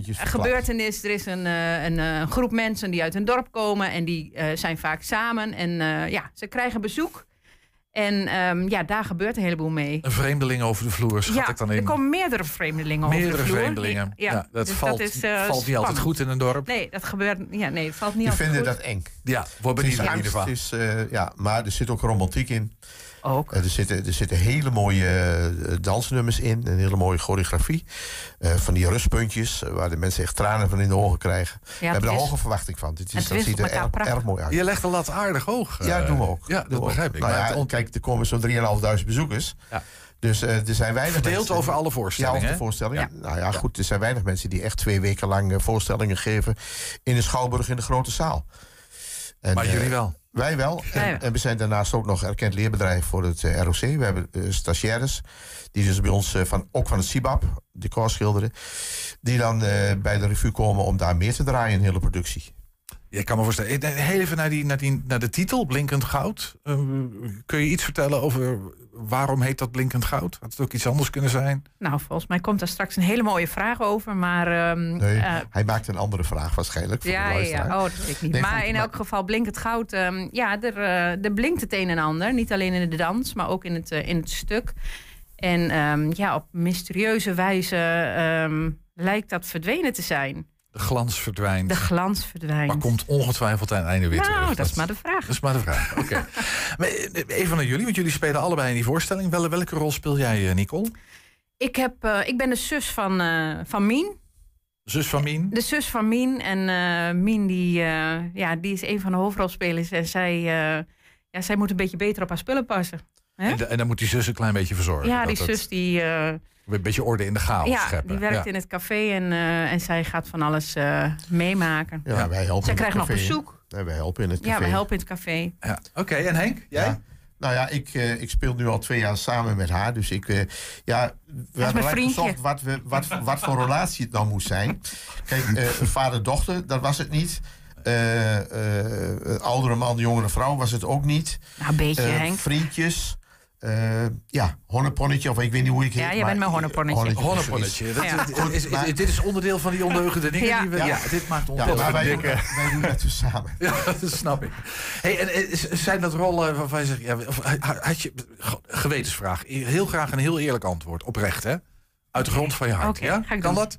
gebeurtenis. Er is een, een, eh, groep mensen die uit een dorp komen en die zijn vaak samen. En ja, ze krijgen bezoek. En ehm, ja, daar gebeurt een heleboel mee. Een vreemdeling over de vloer, schat ja, ik dan er in. komen meerdere vreemdelingen over Meerdere de vloer. vreemdelingen. Ja, Ja, dat dus valt, dat is, eh, valt niet altijd goed in een dorp. Nee, dat gebeurt. Ja, nee, het valt niet Die altijd vinden goed. dat eng. Ja, wordt benieuwd in ieder geval. is, eh, ja, maar er zit ook romantiek in. Ook. er, zitten, er zitten hele mooie eh, dansnummers in. Een hele mooie choreografie. Eh, van die rustpuntjes, eh, waar de mensen echt tranen van in de ogen krijgen. we hebben er hoge verwachting van. Dit het is, dat ziet er erg, erg mooi uit. Je legt de lat aardig hoog. Ja, eh, doen we ook. Ja, dat begrijp ik. Nou Maar ja, kijk, er komen zo'n 3.500 bezoekers. Ja. Dus eh, er zijn weinig Verdeeld mensen- over alle Ja, voorstellingen. over de voorstellingen. Nou ja, goed, er zijn weinig mensen die echt twee weken lang eh, voorstellingen geven... in de Schouwburg in de grote zaal. En, Maar eh, jullie wel. Wij wel. En, we zijn daarnaast ook nog erkend leerbedrijf voor het eh, ROC. We hebben eh, stagiaires, die dus bij ons eh, van, ook van het CIBAP, decor schilderen... die dan bij de revue komen om daar meer te draaien in de hele productie. Je kan me voorstellen. Ik Heel even naar, die, naar, die, naar de titel, Blinkend Goud. Eh, kun je iets vertellen over waarom heet dat Blinkend Goud? Had het ook iets anders kunnen zijn? Nou, volgens mij komt daar straks een hele mooie vraag over. Maar ehm, Nee, eh, hij maakt een andere vraag waarschijnlijk. Voor Ja, de ja. Oh, dat weet ik niet. Nee, maar goed, in elk geval blinkt het goud. ehm, ja, er, eh, er blinkt het een en ander. Niet alleen in de dans, maar ook in het, eh, in het stuk. En ehm, ja, op mysterieuze wijze ehm, lijkt dat verdwenen te zijn. De glans verdwijnt. De glans verdwijnt. maar komt ongetwijfeld aan het einde weer nou, terug. dat is maar de vraag. Dat is maar de vraag. Oké. Maar, eh, Even naar jullie, want jullie spelen allebei in die voorstelling. Wel, welke rol speel jij, eh, Nicole? Ik, heb, eh, ik ben de zus van, eh, van Mien. Zus van Mien? De zus van Mien. En eh, Mien die, ja, die is een van de hoofdrolspelers. En zij, ja, zij moet een beetje beter op haar spullen passen. Hè? En, en dan moet die zus een klein beetje verzorgen. Ja, die dat zus die... Een beetje orde in de chaos ja, scheppen. die werkt Ja. in het café en, eh, en zij gaat van alles eh, meemaken. Ja, wij helpen Zij in het krijgen nog bezoek. Ja, wij helpen in het café. Ja, we helpen in het café. Ja. Oké, en Henk? Jij? Ja. Nou ja, ik, eh, ik speel nu al twee jaar samen met haar. Dus ik, eh, ja, we hebben mijn gelijk vriendje. gezocht wat, we, wat, wat voor relatie het nou moest zijn. Kijk, eh, een vader-dochter, dat was het niet. Eh, eh, oudere man, jongere vrouw was het ook niet. Nou, een beetje, Henk. Vriendjes. Eh, ja, honneponnetje, of ik weet niet hoe ik heet. Ja, jij maar- bent mijn honneponnetje. Honneponnetje. Ja. dit is onderdeel van die ondeugende dingen Ja. die we... Ja, Ja. dit maakt ons Ja, wij, doen, wij doen dat dus samen. Ja, dat snap ik. Hey, en, eh, zijn dat rollen waarvan je zegt... Ja, of, ha- had je, ge- gewetensvraag. Heel graag een heel eerlijk antwoord. Oprecht, hè? Uit de grond van je hart. Ja? ga ik kan doen. dat?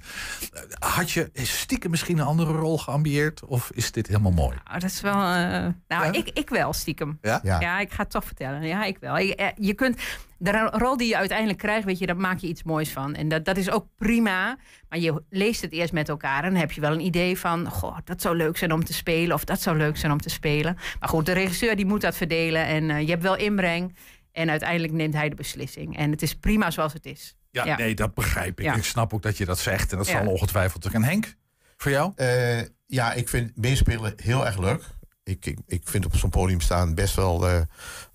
Had je stiekem misschien een andere rol geambieerd? Of is dit helemaal mooi? Nou, dat is wel. eh, nou, ik, ik wel stiekem. Ja? Ja. ik ga het toch vertellen. Ja, ik wel. Je, eh, je kunt. De ro- rol die je uiteindelijk krijgt, weet je, daar maak je iets moois van. En dat, dat is ook prima. Maar je leest het eerst met elkaar en dan heb je wel een idee van... Goh, dat zou leuk zijn om te spelen of dat zou leuk zijn om te spelen. Maar goed, de regisseur die moet dat verdelen en eh, je hebt wel inbreng. En uiteindelijk neemt hij de beslissing. En het is prima zoals het is. Ja, Ja. nee, dat begrijp ik. Ja. Ik snap ook dat je dat zegt. En dat Ja. zal ongetwijfeld. En Henk, voor jou? Eh, ja, ik vind meespelen heel erg leuk. Ik, ik, vind op zo'n podium staan best wel, eh,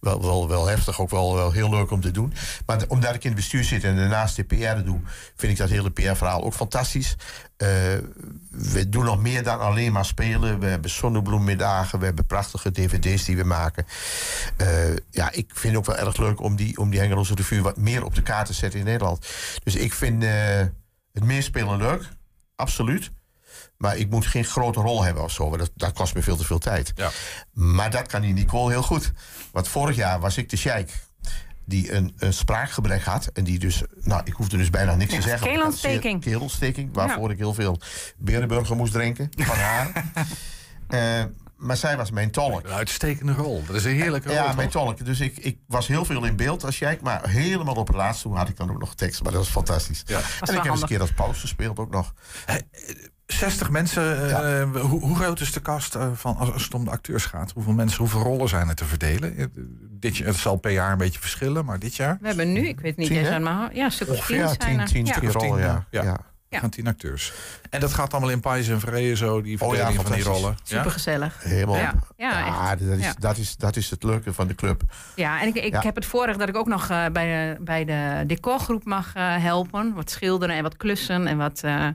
wel, wel, wel heftig. Ook wel, wel heel leuk om te doen. Maar omdat ik in het bestuur zit en daarnaast de PR doe... vind ik dat hele PR-verhaal ook fantastisch. Eh, we doen nog meer dan alleen maar spelen. We hebben zonnebloemmiddagen. We hebben prachtige dvd's die we maken. Eh, ja, ik vind het ook wel erg leuk om die, om die Hengeloze Revue... wat meer op de kaart te zetten in Nederland. Dus ik vind het meespelen leuk. absoluut. Maar ik moet geen grote rol hebben of zo. want Dat, dat kost me veel te veel tijd. Ja. Maar dat kan die Nicole heel goed. Want vorig jaar was ik de sheik die een, een spraakgebrek had. En die dus, nou, ik hoefde dus bijna niks Ja, te zeggen. keelontsteking. Keelontsteking, waarvoor Ja. ik heel veel Berenburger moest drinken van haar. Eh, maar zij was mijn tolk. Een uitstekende rol. Dat is een heerlijke rol. Ja, toch? mijn tolk. Dus ik, ik was heel veel in beeld als jij, maar helemaal op het laatst toe had ik dan ook nog tekst. Maar dat was fantastisch. Ja. En ik heb eens een keer als paus gespeeld ook nog. 60 mensen. eh, hoe, hoe groot is de kast eh, van, als als het om de acteurs gaat? Hoeveel mensen, hoeveel rollen zijn er te verdelen? Eh, Dit, jaar- het zal per jaar een beetje verschillen, maar dit jaar? We hebben nu, ik weet niet Tien, eens aan mijn Ja, stuk of tien ja, zijn tien- er. tien ja. stukken rollen, ja. ja. Ja. Ja. Gaan tien acteurs. En dat gaat allemaal in Pais en Vrede zo, die Oh ja, van die rollen. Supergezellig. Helemaal. Ja, ja, echt. dat, is, Ja. Dat, is, dat is het leuke van de club. Ja, en ik, ik Ja. heb het voorrecht dat ik ook nog eh, bij, de, bij de decorgroep mag eh, helpen. Wat schilderen en wat klussen en wat eh,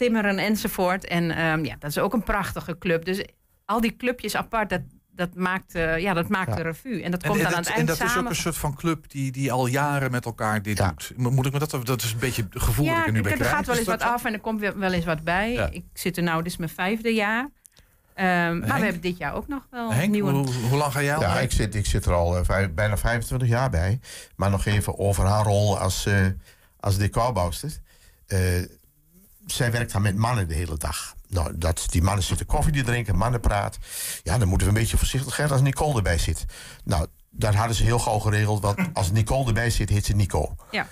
timmeren enzovoort. En ehm, ja, dat is ook een prachtige club. Dus al die clubjes apart, dat, dat maakt, eh, ja, dat maakt Ja. de revue. En dat En, komt en dan aan dat, het en eind dat is ook een soort van club die, die al jaren met elkaar dit doet. Mo- Moet ik me dat, dat is een beetje het gevoel dat ja, ik er nu bij er gaat wel Is eens dat wat zo? af en er komt weer wel eens wat bij. Ja. Ik zit er nou, dit is mijn vijfde jaar. Ehm, maar we hebben dit jaar ook nog wel Henk, nieuwe... hoe, hoe lang ga jij al Ja, mee? ik zit, ik zit er al eh, vijf- bijna 25 jaar bij. Maar nog even over haar rol als, eh als decorbouwster. Zij werkt dan met mannen de hele dag. Nou, dat, die mannen zitten koffie te drinken, mannen praten. Ja, dan moeten we een beetje voorzichtig zijn als Nicole erbij zit. Nou, dat hadden ze heel gauw geregeld. Want als Nicole erbij zit, heet ze Nico. Ja,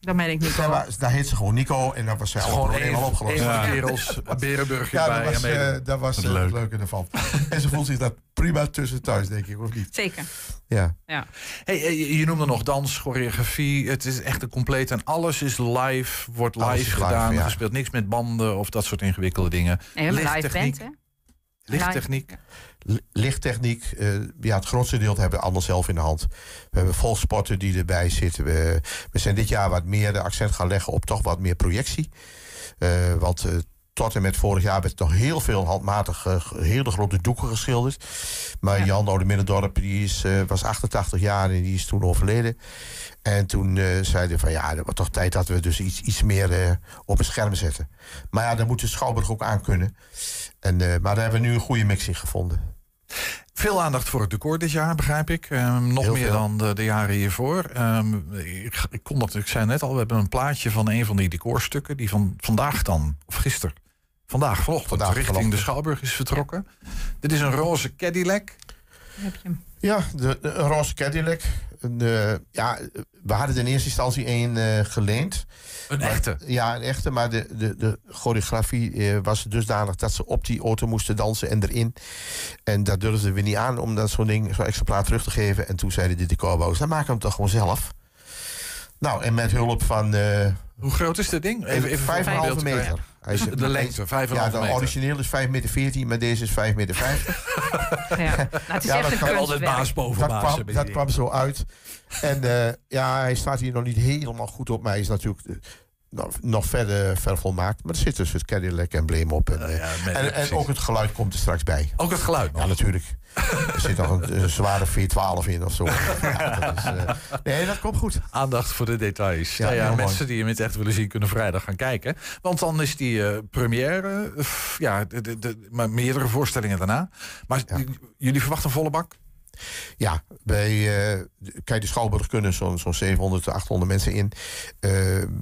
dan ben ik niet Daar, daar heet ze gewoon Nico en dan was zij Het gewoon probleem al een- opgelost. kerels, een berenburger ja, dat was, en mee. eh, dat was Wat eh, leuk. het leuke ervan. en ze voelt zich dat prima tussen thuis, denk ik, of niet? Zeker. Ja. Ja. Hey, je, je noemde nog dans, choreografie. Het is echt een compleet en alles is live, wordt live, Alles is live, gedaan, ja. gespeeld. Niks met banden of dat soort ingewikkelde dingen. Nee, een live band, hè? Lichttechniek. L- Lichttechniek, eh, ja, het grootste deel hebben we allemaal zelf in de hand. We hebben volsporten die erbij zitten. We, we zijn dit jaar wat meer de accent gaan leggen op toch wat meer projectie. Eh, want eh, tot en met vorig jaar werd nog heel veel handmatig eh, hele grote doeken geschilderd. Maar Jan Oude Middendorp die is, eh, was 88 jaar en die is toen overleden. En toen eh, zeiden we van ja, het wordt toch tijd dat we dus iets, iets meer eh, op een scherm zetten. Maar ja, daar moet de Schouwburg ook aan kunnen. En, maar daar hebben we nu een goede mix in gevonden. Veel aandacht voor het decor dit jaar, begrijp ik. Ehm, nog Heel meer veel. dan de, de jaren hiervoor. Ehm, ik, ik, kon dat, ik zei net al, we hebben een plaatje van een van die decorstukken... die van vandaag dan, of gisteren, vandaag vanochtend... Vandaag, richting vanochtend. de Schouwburg is vertrokken. Dit is een roze Cadillac. Heb je hem? Ja, de, de- een roze Cadillac. Een, eh, ja, we hadden er in eerste instantie één eh, geleend. Een Maar- echte? Ja, een echte. Maar de, de, de choreografie eh, was dusdanig dat ze op die auto moesten dansen en erin. En dat durfden we niet aan om dat zo'n ding, zo'n exemplaar terug te geven. En toen zeiden de decorbouwers, dan maken we hem toch gewoon zelf. Nou, en met hulp van... eh, Hoe groot is dit ding? Even, even voor een 5,5 beeld te meter. Krijgen. Hij is- de lengte, 5,5 Ja, de origineel is 5,14 meter, 14, maar deze is 5,50 meter. 50. Ja. Nou, het is echt een kwam- kunstwerk. baas boven dat baas kwam, dat kwam zo uit. En eh, ja, hij staat hier nog niet helemaal goed op, maar hij is natuurlijk nog, nog verder vervolmaakt. Maar er zit dus het Cadillac-embleem op. En, en, ook het geluid komt er straks bij. Ook het geluid Ja, natuurlijk. Er zit nog een, een zware V12 in of zo. Ja, dat is, eh, nee, dat komt goed. Aandacht voor de details. Ja, mooi. mensen die hem in het echt willen zien, kunnen vrijdag gaan kijken. Want dan is die eh, première. eh, ja, de, de, de- maar meerdere voorstellingen daarna. Maar jullie verwachten een volle bak? Ja, bij, eh, kijk, de Schouwburg kunnen zo'n zo'n 700, 800 mensen in. Eh,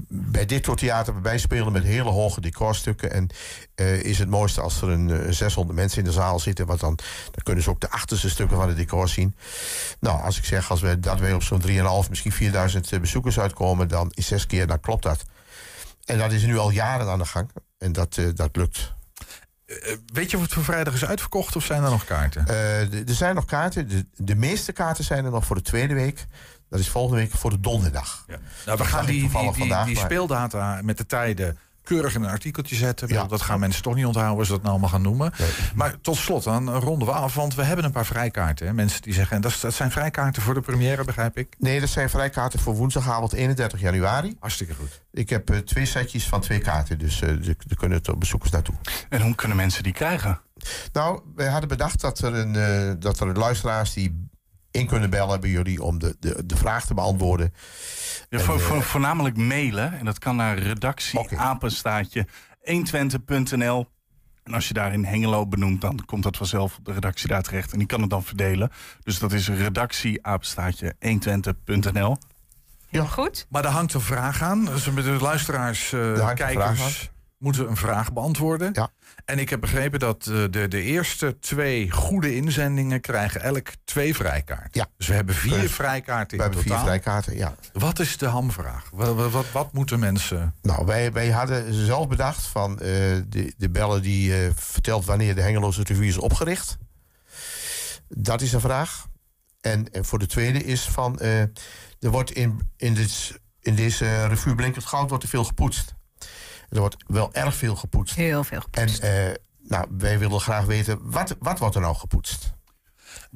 bij dit soort theater, wij spelen met hele hoge decorstukken. En eh, is het mooiste als er een, eh, 600 mensen in de zaal zitten. Want dan, dan kunnen ze ook de achterste stukken van het decor zien. Nou, als ik zeg als we, dat wij op zo'n 3.500, misschien 4000 bezoekers uitkomen... dan is zes keer, dan klopt dat. En dat is nu al jaren aan de gang. En dat, dat lukt. Eh, weet je of het voor vrijdag is uitverkocht of zijn er nog kaarten? Eh, er zijn nog kaarten. De, de meeste kaarten zijn er nog voor de tweede week. Dat is volgende week voor de donderdag. Nou, we gaan die, die, speeldata met de tijden keurig in een artikeltje zetten. Bedoel, Dat gaan mensen toch niet onthouden als ze dat nou allemaal gaan noemen. Maar tot slot, dan ronden we af. Want we hebben een paar vrijkaarten. Hè? Mensen die zeggen, en dat, zijn vrijkaarten voor de première, begrijp ik. Nee, dat zijn vrijkaarten voor woensdagavond 31 januari. Hartstikke goed. Ik heb eh, twee setjes van twee kaarten, dus eh er kunnen toch bezoekers naartoe. En hoe kunnen mensen die krijgen? Nou, wij hadden bedacht dat er, een, eh, dat er luisteraars die in kunnen bellen bij jullie om de, de, de vraag te beantwoorden. Ja, voor, eh, voor- voornamelijk mailen. En dat kan naar redactie apenstaatje 120.nl. En als je daarin Hengelo benoemt, dan komt dat vanzelf op de redactie daar terecht. En die kan het dan verdelen. Dus dat is redactieapenstaatje 120.nl. Ja. Goed. Maar daar hangt een vraag aan. Dus met de luisteraars, eh, vraag kijkers, moeten een vraag beantwoorden. Ja. En ik heb begrepen dat eh, de, de eerste twee goede inzendingen krijgen elk twee vrijkaarten. Ja. Dus we hebben vier vrijkaarten We in hebben vier totaal. vrijkaarten, ja. Wat is de hamvraag? Wat, wat, wat, moeten mensen... Nou, wij, wij hadden zelf bedacht van eh, de, de bellen die eh, vertelt wanneer de Hengeloze Revue is opgericht. Dat is een vraag. En, en voor de tweede is van, er wordt in, in, dit, in deze revue Blinkend Goud wordt er veel gepoetst. Er wordt wel erg veel gepoetst. Heel veel gepoetst. En eh, nou, wij willen graag weten, wat, wat wordt er nou gepoetst?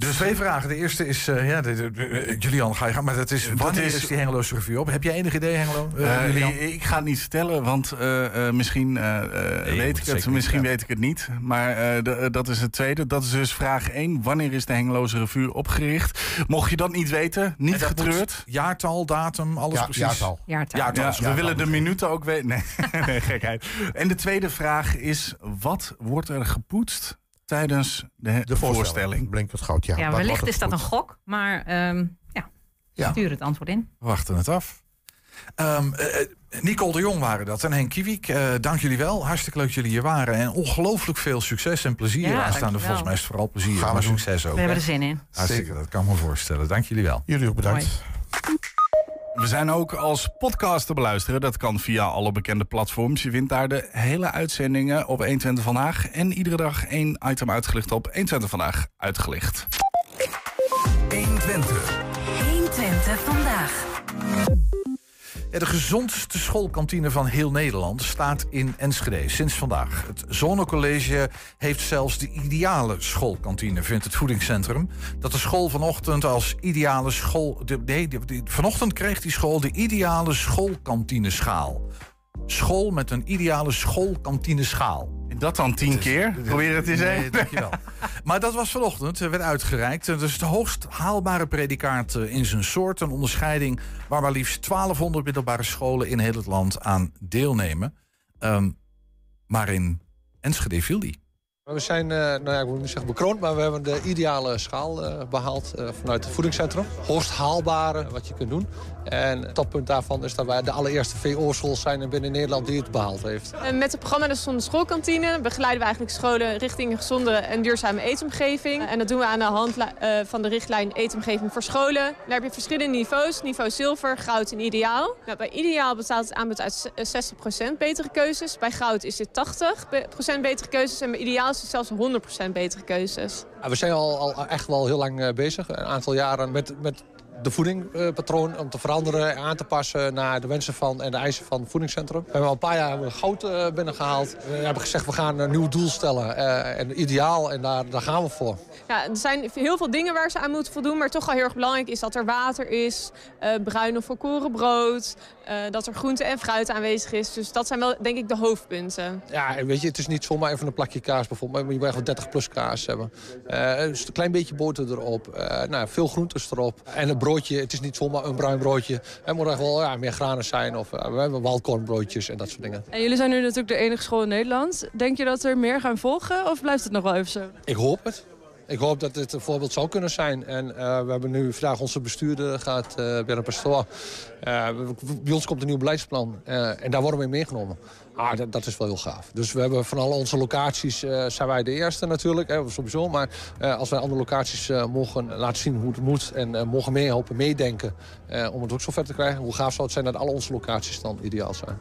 Dus twee vragen. De eerste is, eh, ja, de, de- de- Julian, ga je gang. Maar dat is, wanneer is, is- die Hengeloze Revue op? Heb jij enig idee, Hengelo? Julian? ik, ik ga het niet vertellen, want eh, eh, misschien weet het ik het, niet misschien weet ik het niet. Maar de- dat is het tweede. Dat is dus vraag 1. Wanneer is de Hengeloze Revue opgericht? Mocht je dat niet weten, niet getreurd. moet Jaartal, datum, alles Ja, precies. jaartal. Jaartal. Jaartal. Ja, we jaartal. willen de minuten ook weten. Nee, nee, gekheid. En de tweede vraag is: wat wordt er gepoetst tijdens de, De voorstelling. Blinkend Goud, ja. Ja, wellicht is dat een gok, maar ehm, ja, Ja. stuur het antwoord in. We wachten het af. Ehm, eh, eh, Nicole de Jong waren dat en Henk Kiewiek. eh, dank jullie wel. Hartstikke leuk dat jullie hier waren. En ongelooflijk veel succes en plezier Ja, aanstaande. dankjewel. Volgens mij is het vooral plezier, Gaan we maar succes ook. We hebben er zin in. Hartstikke, dat kan ik me voorstellen. Dank jullie wel. Jullie ook bedankt. We zijn ook als podcast te beluisteren. Dat kan via alle bekende platforms. Je vindt daar de hele uitzendingen op 120 Vandaag. En iedere dag één item uitgelicht op 120 Vandaag uitgelicht. 120. 120 de gezondste schoolkantine van heel Nederland staat in Enschede sinds vandaag. Het Zonnecollege heeft zelfs de ideale schoolkantine, vindt het voedingscentrum. Dat de school vanochtend als ideale school. Nee, vanochtend kreeg die school de ideale schoolkantineschaal. School met een ideale schoolkantineschaal. En dat dan tien keer? Probeer het eens even. dankjewel. Maar dat was vanochtend, eh, werd uitgereikt. Het is het hoogst haalbare predicaat eh, in zijn soort. Een onderscheiding waar maar liefst 1200 middelbare scholen in heel het land aan deelnemen. Ehm, maar in Enschede viel die. We zijn, eh, nou ja, ik moet niet zeggen bekroond, maar we hebben de ideale schaal eh, behaald eh, vanuit het voedingscentrum. Hoogst haalbare wat je kunt doen. En het toppunt daarvan is dat wij de allereerste VO-school zijn binnen Nederland die het behaald heeft. Met het programma De Gezonde Schoolkantine begeleiden we eigenlijk scholen richting een gezonde en duurzame eetomgeving. En dat doen we aan de hand eh, van de richtlijn Eetomgeving voor scholen. Daar heb je verschillende niveaus. Niveau zilver, goud en ideaal. Nou, bij ideaal bestaat het aanbod uit eh, 60% betere keuzes. Bij goud is dit 80% betere keuzes. En bij ideaal is het zelfs 100% betere keuzes. We zijn al, al echt wel heel lang eh, bezig, een aantal jaren met, met de voedingpatroon om te veranderen en aan te passen naar de wensen van en de eisen van het voedingscentrum. We hebben al een paar jaar goud eh, binnengehaald. We hebben gezegd we gaan een nieuw doel stellen eh, en ideaal en daar, daar gaan we voor. Ja, er zijn heel veel dingen waar ze aan moeten voldoen. Maar toch wel heel erg belangrijk is dat er water is. eh bruin of volkoren brood. dat er groente en fruit aanwezig is. Dus dat zijn wel denk ik de hoofdpunten. Ja, en weet je, het is niet zomaar even een plakje kaas bijvoorbeeld. Maar je moet echt wel 30 plus kaas hebben. Dus een klein beetje boter erop. nou, veel groentes erop. En een broodje, het is niet zomaar een bruin broodje. Het moet echt wel ja, meer granen zijn. Of eh, we hebben waldkornbroodjes en dat soort dingen. En jullie zijn nu natuurlijk de enige school in Nederland. Denk je dat er meer gaan volgen of blijft het nog wel even zo? Ik hoop het. Ik hoop dat dit een voorbeeld zou kunnen zijn. En eh, we hebben nu vandaag onze bestuurder gaat uh, Bernard Pastoor. Uh, bij ons komt een nieuw beleidsplan. En daar worden we in meegenomen. Ah, dat, dat, is wel heel gaaf. Dus we hebben van alle onze locaties uh, zijn wij de eerste natuurlijk. Hè, sowieso. Maar uh, als wij andere locaties uh, mogen laten zien hoe het moet. En mogen meehelpen, meedenken. om het ook zover te krijgen. Hoe gaaf zou het zijn dat alle onze locaties dan ideaal zijn.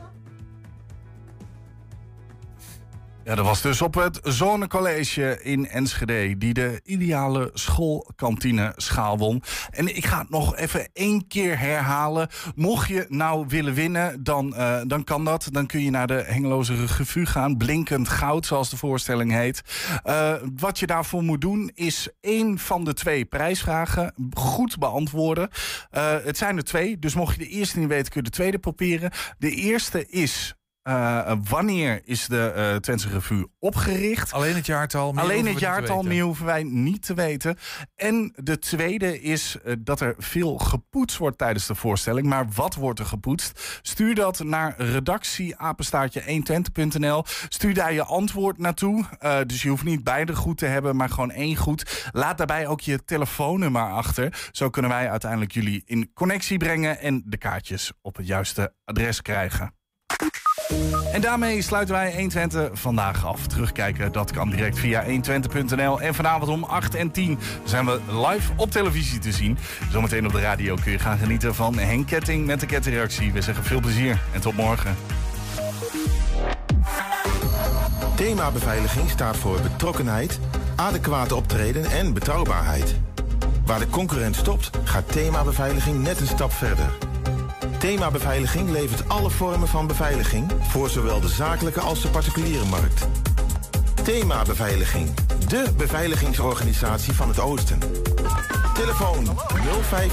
Ja, dat was dus op het Zonnecollege in Enschede... die de ideale schoolkantine schaal won. En ik ga het nog even één keer herhalen. Mocht je nou willen winnen, dan, uh, dan kan dat. Dan kun je naar de Hengeloze Revue gaan. Blinkend goud, zoals de voorstelling heet. Uh, wat je daarvoor moet doen, is één van de twee prijsvragen goed beantwoorden. Uh, het zijn er twee, dus mocht je de eerste niet weten... kun je de tweede proberen. De eerste is... Eh, wanneer is de uh, Twentse Revue opgericht? Alleen het jaartal. Meer Alleen het jaartal, meer hoeven wij niet te weten. En de tweede is uh, dat er veel gepoetst wordt tijdens de voorstelling. Maar wat wordt er gepoetst? Stuur dat naar redactieapenstaartje120.nl. Stuur daar je antwoord naartoe. dus je hoeft niet beide goed te hebben, maar gewoon één goed. Laat daarbij ook je telefoonnummer achter. Zo kunnen wij uiteindelijk jullie in connectie brengen en de kaartjes op het juiste adres krijgen. En daarmee sluiten wij 120 vandaag af. Terugkijken, dat kan direct via 120.nl. En vanavond om 8 en 10 zijn we live op televisie te zien. Zometeen op de radio kun je gaan genieten van Henk Ketting met de kettingreactie. We zeggen veel plezier en tot morgen. Thema beveiliging staat voor betrokkenheid, adequate optreden en betrouwbaarheid. Waar de concurrent stopt, gaat thema beveiliging net een stap verder. Thema Beveiliging levert alle vormen van beveiliging voor zowel de zakelijke als de particuliere markt. Thema Beveiliging, de beveiligingsorganisatie van het Oosten. Telefoon 053